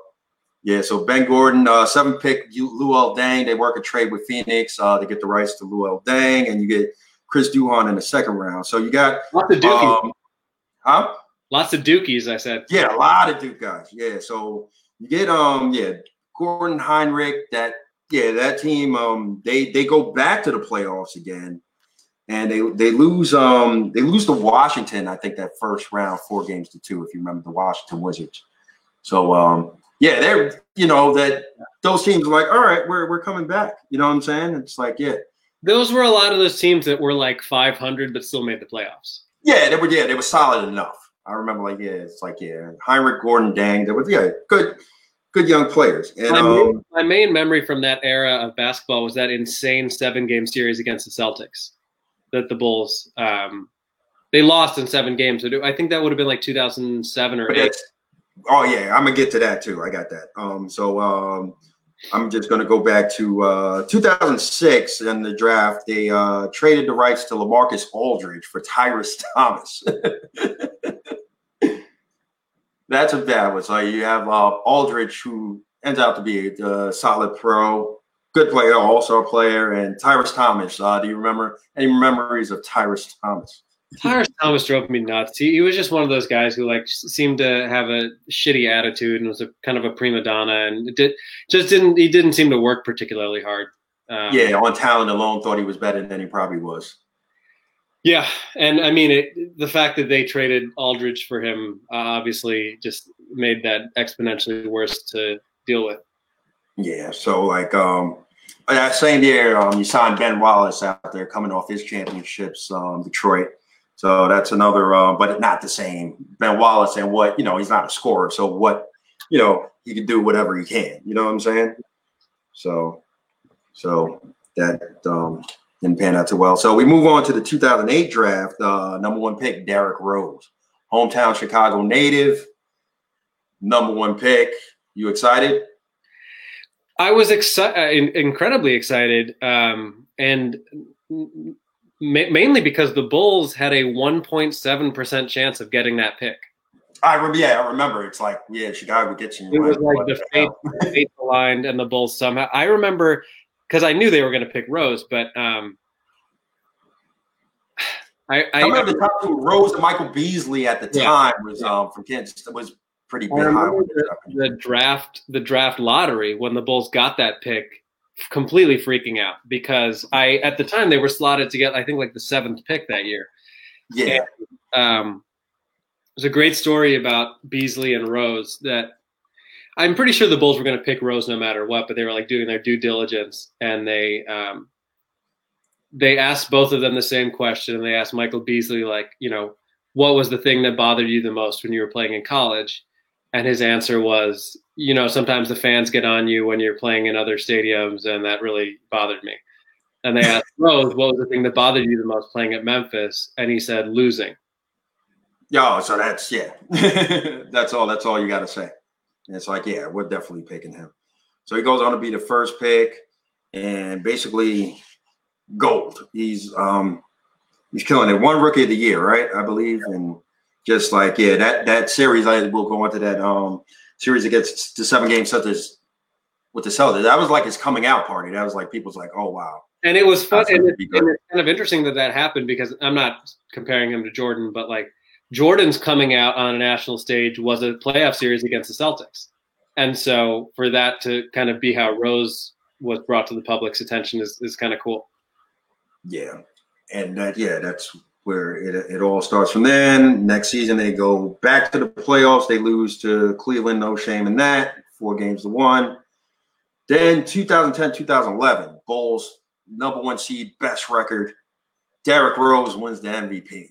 yeah, so Ben Gordon, uh, seven pick Luol Deng. They work a trade with Phoenix uh, to get the rights to Luol Deng, and you get Chris Duhon in the second round. So you got lots of Dukies. Um, huh? Lots of Dukies, I said. Yeah, a lot of Duke guys. Yeah, so you get um yeah Gordon Hinrich. That yeah that team um they they go back to the playoffs again, and they they lose um they lose to Washington. I think that first round, four games to two, if you remember the Washington Wizards. So um yeah, they're you know that those teams are like, all right, we're we're coming back. You know what I'm saying? It's like, yeah. Those were a lot of those teams that were like 500 but still made the playoffs. Yeah, they were. Yeah, they were solid enough. I remember, like, yeah, it's like, yeah, Hinrich, Gordon, Deng, They were, yeah, good, good young players. And my, um, main, my main memory from that era of basketball was that insane seven game series against the Celtics that the Bulls um, they lost in seven games. I think that would have been like 2007 or eight. Oh yeah, I'm gonna get to that too. I got that. Um, so um, I'm just gonna go back to uh, 2006 in the draft. They uh, traded the rights to Lamarcus Aldridge for Tyrus [LAUGHS] Thomas. That's a bad one. So you have uh, Aldridge, who ends out to be a, a solid pro, good player, also a player, and Tyrus Thomas. Uh, do you remember any memories of Tyrus Thomas? Tyrus Thomas drove me nuts. He, he was just one of those guys who like seemed to have a shitty attitude and was a kind of a prima donna, and did just didn't he didn't seem to work particularly hard. Um, yeah, on talent alone, thought he was better than he probably was. Yeah, and I mean it, the fact that they traded Aldridge for him uh, obviously just made that exponentially worse to deal with. Yeah, so like um that same year, um, you signed Ben Wallace out there coming off his championships, um, Detroit. So that's another, uh, but not the same. Ben Wallace and what you know, he's not a scorer. So what you know, he can do whatever he can. You know what I'm saying? So, so that um, didn't pan out too well. So we move on to the 2008 draft. Uh, number one pick, Derrick Rose, hometown Chicago native. Number one pick. You excited? I was excited, uh, incredibly excited, um, and ma- mainly because the Bulls had a 1.7% chance of getting that pick. I remember, yeah, I remember. It's like, yeah, Chicago gets you. It was like the fate, fate aligned, and the Bulls somehow. I remember because I knew they were going to pick Rose, but um, [SIGHS] I, I, I remember the top two Rose and Michael Beasley at the time yeah. was um, from Kansas was pretty big. The, the draft, the draft lottery when the Bulls got that pick completely freaking out because I at the time they were slotted to get I think like the seventh pick that year, Yeah. And, um, there's a great story about Beasley and Rose that I'm pretty sure the Bulls were going to pick Rose no matter what, but they were like doing their due diligence and they um, they asked both of them the same question and they asked Michael Beasley like, you know, what was the thing that bothered you the most when you were playing in college? And his answer was, you know, sometimes the fans get on you when you're playing in other stadiums and that really bothered me. And they asked [LAUGHS] Rose, what was the thing that bothered you the most playing at Memphis? And he said losing. Yeah, so that's yeah. [LAUGHS] that's all that's all you gotta say. And it's like, yeah, we're definitely picking him. So he goes on to be the first pick and basically gold. He's um he's killing it. One rookie of the year, right? I believe. And just like, yeah, that that series, I will go into that um series against the seven game set this with the Celtics. That was like his coming out party. That was like people's like, oh wow. And it was fun. And, it, and it's kind of interesting that that happened because I'm not comparing him to Jordan, but like Jordan's coming out on a national stage was a playoff series against the Celtics. And so for that to kind of be how Rose was brought to the public's attention is, is kind of cool. Yeah. And that, yeah, that's where it, it all starts from then. Next season, they go back to the playoffs. They lose to Cleveland. No shame in that. Four games to one. Then 2010, 2011, Bulls, number one seed, best record. Derrick Rose wins the MVP.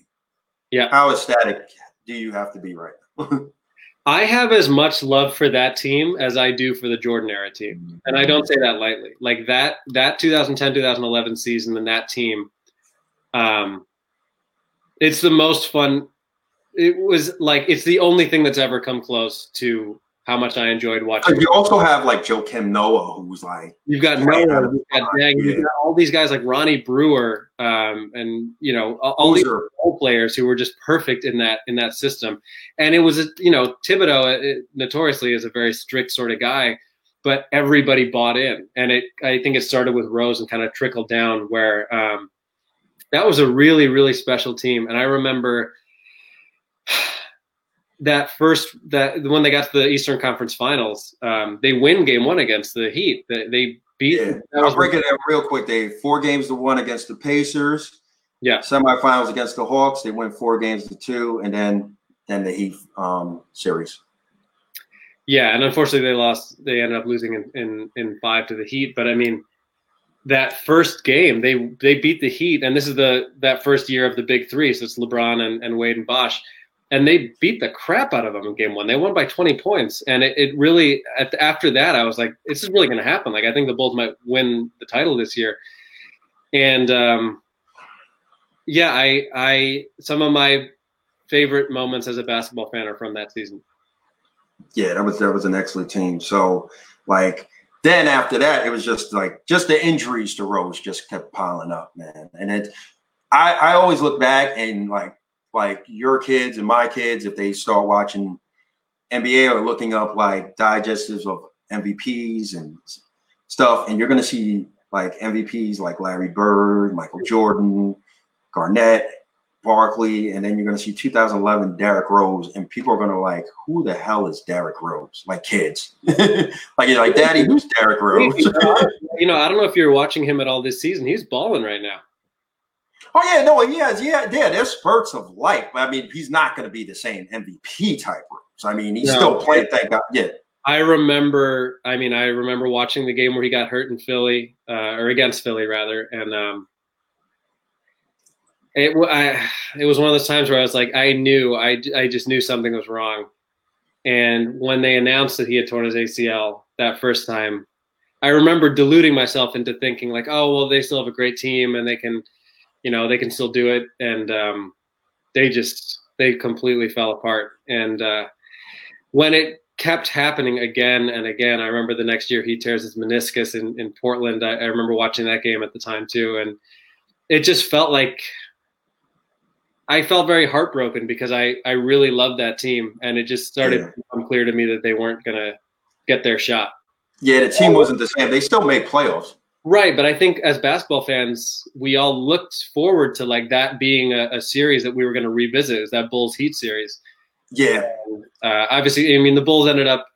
Yeah. How ecstatic do you have to be right now? [LAUGHS] I have as much love for that team as I do for the Jordan era team. And I don't say that lightly. Like that that 2010-2011 season and that team um it's the most fun it was like it's the only thing that's ever come close to how much I enjoyed watching. You also have like Joakim Noah, who's like you've got Noah, you've got Deng, yeah. you've got all these guys like Ronnie Brewer, um, and you know all, these role players who were just perfect in that in that system. And it was you know Thibodeau it, notoriously is a very strict sort of guy, but everybody bought in, and it I think it started with Rose and kind of trickled down where um, that was a really really special team, and I remember that first that when they got to the Eastern Conference Finals, um, they win Game One against the Heat. They, they beat. Yeah. I'll break it down real quick. They four games to one against the Pacers. Yeah. Semifinals against the Hawks. They win four games to two, and then then the Heat um, series. Yeah, and unfortunately they lost. They ended up losing in, in in five to the Heat. But I mean, that first game they they beat the Heat, and this is the that first year of the Big Three. So it's LeBron and, and Wade and Bosh and they beat the crap out of them in game one. They won by 20 points. And it, it really, after that, I was like, this is really going to happen. Like, I think the Bulls might win the title this year. And um, yeah, I, I, some of my favorite moments as a basketball fan are from that season. Yeah, that was, that was an excellent team. So, like, then after that, it was just like, just the injuries to Rose just kept piling up, man. And it, I, I always look back and like, like your kids and my kids, if they start watching NBA or looking up like digestives of MVPs and stuff, and you're to see like MVPs like Larry Bird, Michael Jordan, Garnett, Barkley, and then you're going to see 2011 Derrick Rose, and people are going to like, who the hell is Derrick Rose? Like kids, [LAUGHS] like you're like, Daddy, who's Derrick [LAUGHS] Rose? [LAUGHS] you know, I don't know if you're watching him at all this season. He's balling right now. Oh yeah, no, he has. Yeah, yeah. There's spurts of light, but I mean, he's not going to be the same MVP type Rose. I mean, he's no, still playing. Thank God. Yeah. I remember. I mean, I remember watching the game where he got hurt in Philly, uh, or against Philly rather, and um, it I, it was one of those times where I was like, I knew, I I just knew something was wrong, and when they announced that he had torn his ACL that first time, I remember deluding myself into thinking like, oh well, they still have a great team and they can you know they can still do it. And um, they just they completely fell apart. And uh, when it kept happening again and again i remember the next year he tears his meniscus in, in portland. I, I remember watching that game at the time too. And it just felt like I felt very heartbroken because I, I really loved that team and it just started yeah. to become clear to me that they weren't gonna get their shot. Yeah, the team wasn't the same. They still made playoffs. Right, but I think as basketball fans, we all looked forward to like that being a, a series that we were going to revisit. Is that Bulls Heat series? Yeah. Uh, obviously, I mean the Bulls ended up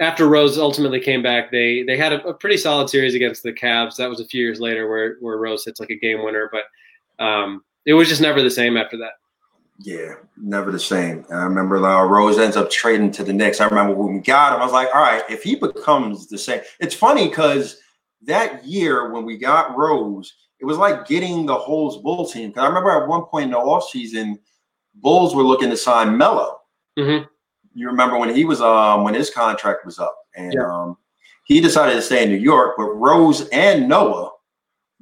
after Rose ultimately came back. They they had a, a, pretty solid series against the Cavs. That was a few years later where where Rose hits like a game winner, but um, it was just never the same after that. Yeah, never the same. I remember uh, Rose ends up trading to the Knicks. I remember when we got him, I was like, all right, if he becomes the same. It's funny because that year when we got Rose, it was like getting the whole Bull team. Because I remember at one point in the offseason, Bulls were looking to sign Melo. Mm-hmm. You remember when he was um when his contract was up, and yeah. um he decided to stay in New York, but Rose and Noah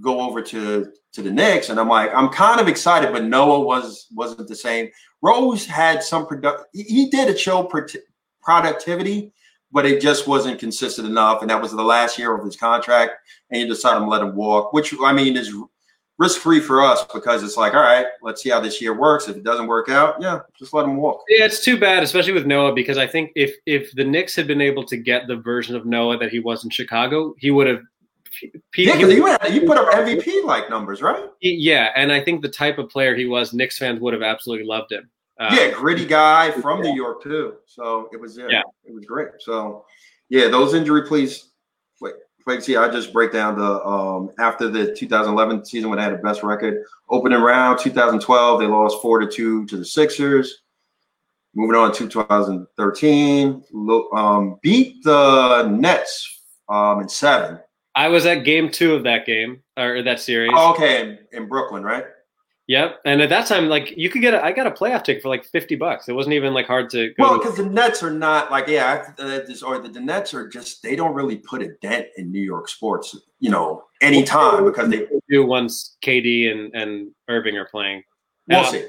go over to to the Knicks, and I'm like, I'm kind of excited, but Noah was wasn't the same. Rose had some product. He did a show productivity, but it just wasn't consistent enough, and that was the last year of his contract, and you decided to let him walk, which I mean is risk free for us because it's like, all right, let's see how this year works. If it doesn't work out, yeah, just let him walk. Yeah, it's too bad, especially with Noah, because I think if if the Knicks had been able to get the version of Noah that he was in Chicago, he would have. Yeah, because you, you put up MVP like numbers, right? Yeah, and I think the type of player he was, Knicks fans would have absolutely loved him. Um, yeah, gritty guy from yeah. New York too. So it was yeah, yeah, it was great. So yeah, those injury please wait. Wait, see, I just break down the um, after the 2011 season when they had the best record. Opening round 2012, they lost four to two to the Sixers. Moving on to 2013, um, beat the Nets um, in seven. I was at game two of that game or that series. Oh, okay, in, in Brooklyn, right? Yep, and at that time, like you could get, a, I got a playoff ticket for like fifty bucks. It wasn't even like hard to. well, because the Nets are not like yeah, uh, or the, the Nets are just they don't really put a dent in New York sports, you know, anytime because they do once KD and and Irving are playing. We'll see,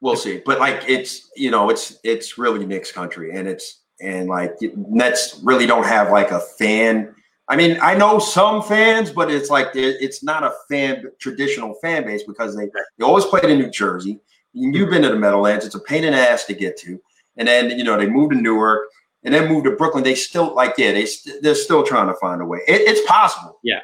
we'll see, but like it's you know it's it's really Knicks country, and it's and like Nets really don't have like a fan I mean, I know some fans, but it's like it's not a fan traditional fan base because they they always played in New Jersey. You've been to the Meadowlands; it's a pain in the ass to get to. And then you know they moved to Newark and then moved to Brooklyn. They still like yeah, they st- they're still trying to find a way. It, it's possible. Yeah.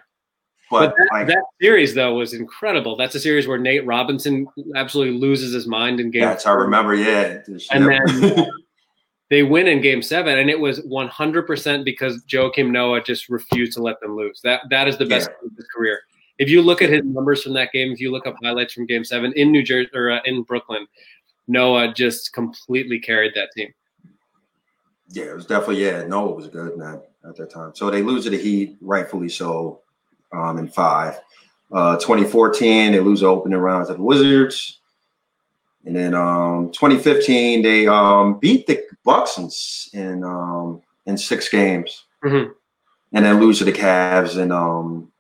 But, but that, like, that, series though was incredible. That's a series where Nate Robinson absolutely loses his mind in game. That's I remember. Yeah, and then [LAUGHS] they win in game seven, and it was 100% because Joakim Noah just refused to let them lose. That That is the best yeah. of his career. If you look at his numbers from that game, if you look up highlights from game seven in New Jersey or uh, in Brooklyn, Noah just completely carried that team. Yeah, it was definitely, yeah, Noah was good man, at that time. So they lose to the Heat, rightfully so, um, in five. Uh, 2014, they lose the opening rounds to the Wizards. And then um, 2015, they um, beat the Bucks in in, um, in six games, mm-hmm. and then lose to the Cavs in um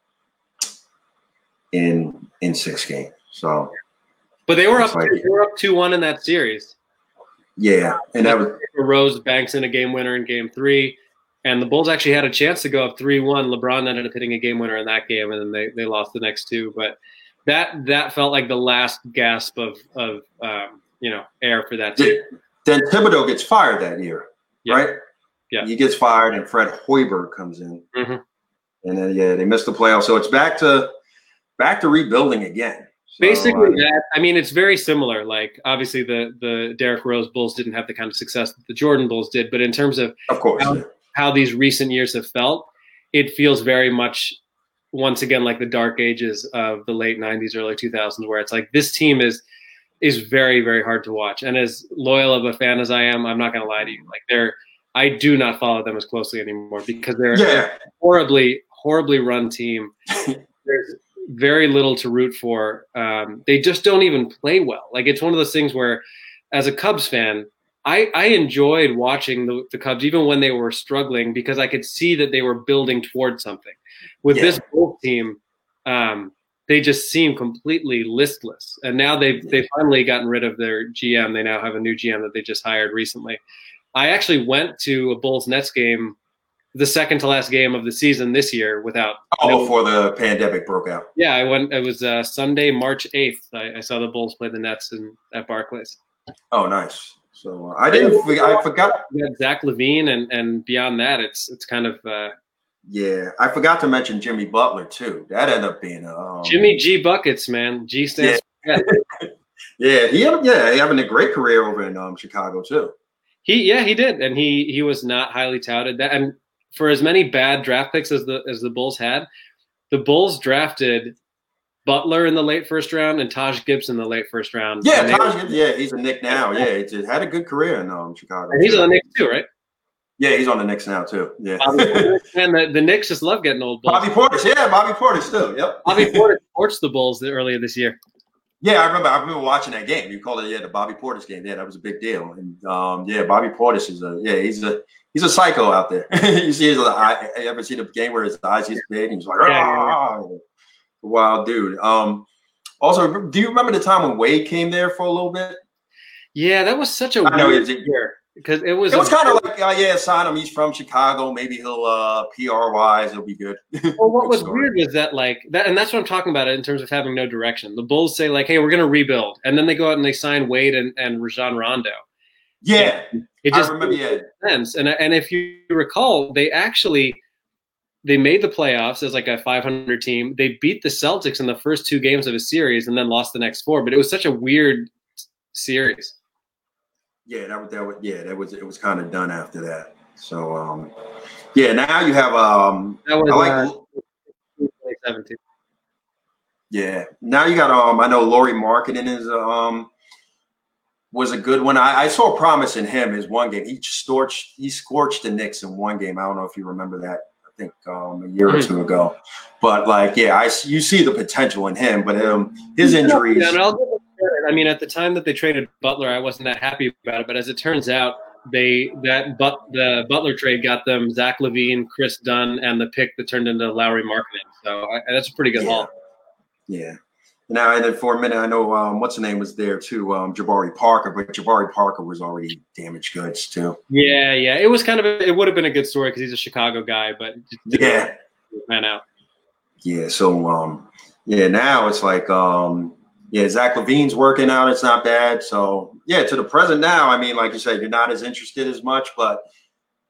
in in six games. So, but they were up like, they were up two one in that series. Yeah, and that was Rose banks in a game winner in game three. And the Bulls actually had a chance to go up three one. LeBron ended up hitting a game winner in that game, and then they, they lost the next two. But that that felt like the last gasp of of um, you know air for that team. Then Thibodeau gets fired that year, yeah. right? Yeah, he gets fired, and Fred Hoiberg comes in, mm-hmm. and then yeah, they missed the playoffs. So it's back to back to rebuilding again. So, Basically, uh, that I mean, it's very similar. Like obviously, the the Derrick Rose Bulls didn't have the kind of success that the Jordan Bulls did, but in terms of of course how, yeah. how these recent years have felt, it feels very much once again like the dark ages of the late 90s early 2000s where it's like this team is is very very hard to watch. And as loyal of a fan as I am, I'm not going to lie to you. Like they're I do not follow them as closely anymore because they're yeah. horribly horribly run team. [LAUGHS] There's very little to root for. Um, they just don't even play well. Like it's one of those things where, as a Cubs fan, I, I enjoyed watching the, the Cubs even when they were struggling because I could see that they were building towards something. With yeah. this Bulls team, um, they just seem completely listless. And now they've they've finally gotten rid of their GM. They now have a new GM that they just hired recently. I actually went to a Bulls Nets game, the second to last game of the season this year without. Oh, no, before the pandemic broke out. Yeah, I went. It was uh, Sunday, March eighth. I, I, saw the Bulls play the Nets in, at Barclays. Oh, nice. So uh, I didn't. I forgot. Zach LaVine, and and beyond that, it's it's kind of. Uh, yeah, I forgot to mention Jimmy Butler too. That ended up being a um, Jimmy G buckets, man. G stands. Yeah, [LAUGHS] yeah he had yeah he having a great career over in um, Chicago too. He yeah he did, and he he was not highly touted. That and for as many bad draft picks as the as the Bulls had, the Bulls drafted Butler in the late first round and Taj Gibson in the late first round. Yeah, Taj, yeah, he's a Nick now. Yeah, he just had a good career in um, Chicago. And he's on the Knicks too, right? Yeah, he's on the Knicks now too. Yeah, [LAUGHS] and the, the Knicks just love getting old. Bulls. Bobby Portis, yeah, Bobby Portis too. Yep. Bobby [LAUGHS] Portis torched the Bulls earlier this year. Yeah, I remember. I remember watching that game. You called it yeah the Bobby Portis game. Yeah, that was a big deal. And um, yeah, Bobby Portis is a yeah he's a he's a psycho out there. [LAUGHS] you see his eye. You ever seen a game where his eyes get big and he's like, yeah, wild dude. Um, also, do you remember the time when Wade came there for a little bit? Yeah, that was such a I weird year because it was. It was kind of like, uh, yeah, sign him. He's from Chicago. Maybe he'll uh, PR wise, it'll be good. [LAUGHS] well, what was story. weird was that like that, and that's what I'm talking about in terms of having no direction. The Bulls say like, "Hey, we're going to rebuild," and then they go out and they sign Wade and, and Rajon Rondo. Yeah, it just I remember. Yeah, sense. And and if you recall, they actually they made the playoffs as like a 500 team. They beat the Celtics in the first two games of a series and then lost the next four. But it was such a weird series. Yeah, that was that was yeah, that was it was kind of done after that. So um yeah, now you have um that was I like uh, 2017. Yeah. Now you got um I know Lauri Markkanen is um was a good one. I, I saw promise in him his one game. He scorched he scorched the Knicks in one game. I don't know if you remember that. I think um, a year or two ago. But like, yeah, I you see the potential in him, but um, his injuries. Yeah, I mean, at the time that they traded Butler, I wasn't that happy about it. But as it turns out, they that but the Butler trade got them Zach LaVine, Kris Dunn, and the pick that turned into Lauri Markkanen. So I, that's a pretty good yeah. haul. Yeah. Now, and then for a minute, I know um, what's the name was there too, um, Jabari Parker, but Jabari Parker was already damaged goods too. Yeah, yeah, it was kind of a, it would have been a good story because he's a Chicago guy, but yeah, man out. Yeah, so um, yeah, now it's like um, yeah, Zach LaVine's working out. It's not bad. So yeah, to the present now, I mean, like you said, you're not as interested as much, but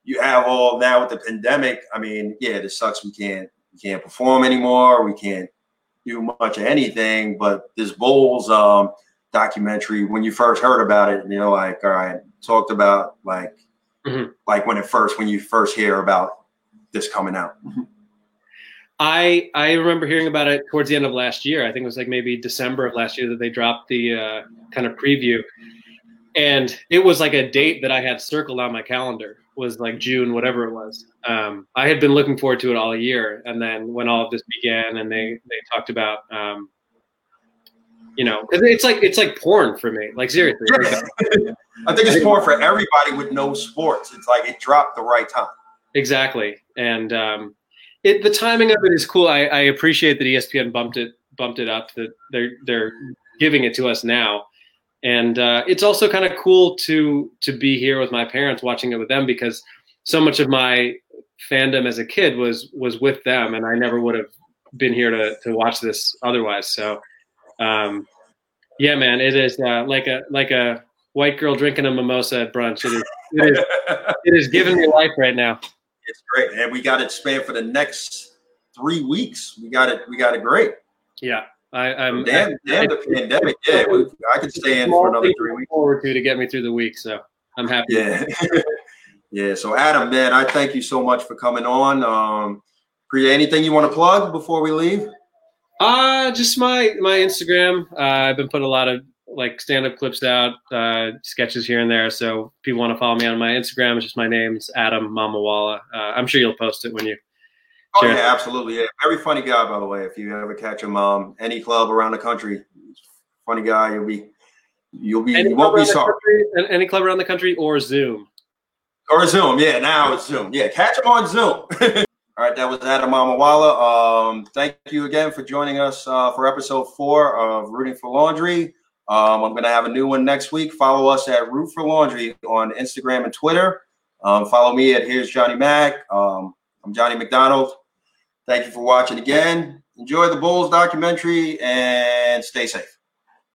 you have all now with the pandemic. I mean, yeah, this sucks. We can't we can't perform anymore. We can't do much of anything. But this Bulls um, documentary, when you first heard about it, you know, like all right, talked about like mm-hmm. like when it first when you first hear about this coming out. I I remember hearing about it towards the end of last year. I think it was like maybe December of last year that they dropped the uh, kind of preview, and it was like a date that I had circled on my calendar was like June, whatever it was. Um, I had been looking forward to it all year, and then when all of this began, and they they talked about, um, you know, it's like it's like porn for me. Like seriously, I think it's porn for everybody with no sports. It's like it dropped the right time. Exactly, and um, it, the timing of it is cool. I, I, appreciate that ESPN bumped it bumped it up. That they're they're giving it to us now, and uh, it's also kind of cool to to be here with my parents watching it with them because so much of my fandom as a kid was was with them, and I never would have been here to to watch this otherwise. So, um, yeah, man, it is uh, like a like a white girl drinking a mimosa at brunch. It is it is, [LAUGHS] it is giving me life right now it's great, and we got it spanned for the next three weeks. We got it. We got it great. Yeah, I, I'm damn, damn the pandemic. Yeah, I could stay in for another three weeks. Forward to to get me through the week, so I'm happy. Yeah, [LAUGHS] yeah. So Adam, man, I thank you so much for coming on. Um, Priya, anything you want to plug before we leave? Uh, just my my Instagram. Uh, I've been putting a lot of like stand up clips out, uh, sketches here and there. So if people want to follow me on my Instagram, it's just my name's Adam Mamawala. Uh, I'm sure you'll post it when you. Oh yeah, absolutely. Yeah, very funny guy, by the way. If you ever catch him, um, any club around the country, funny guy. You'll be, you'll be, any you won't be sorry. Country, any club around the country or Zoom. Or Zoom, yeah. Now it's Zoom. Yeah, catch him on Zoom. [LAUGHS] All right, that was Adam Mamawala. Um, thank you again for joining us uh, for episode four of Rooting for Laundry. Um, I'm going to have a new one next week. Follow us at Root for Laundry on Instagram and Twitter. Um, follow me at Here's Johnny Mac. Um, I'm Johnny McDonald. Thank you for watching again. Enjoy the Bulls documentary and stay safe.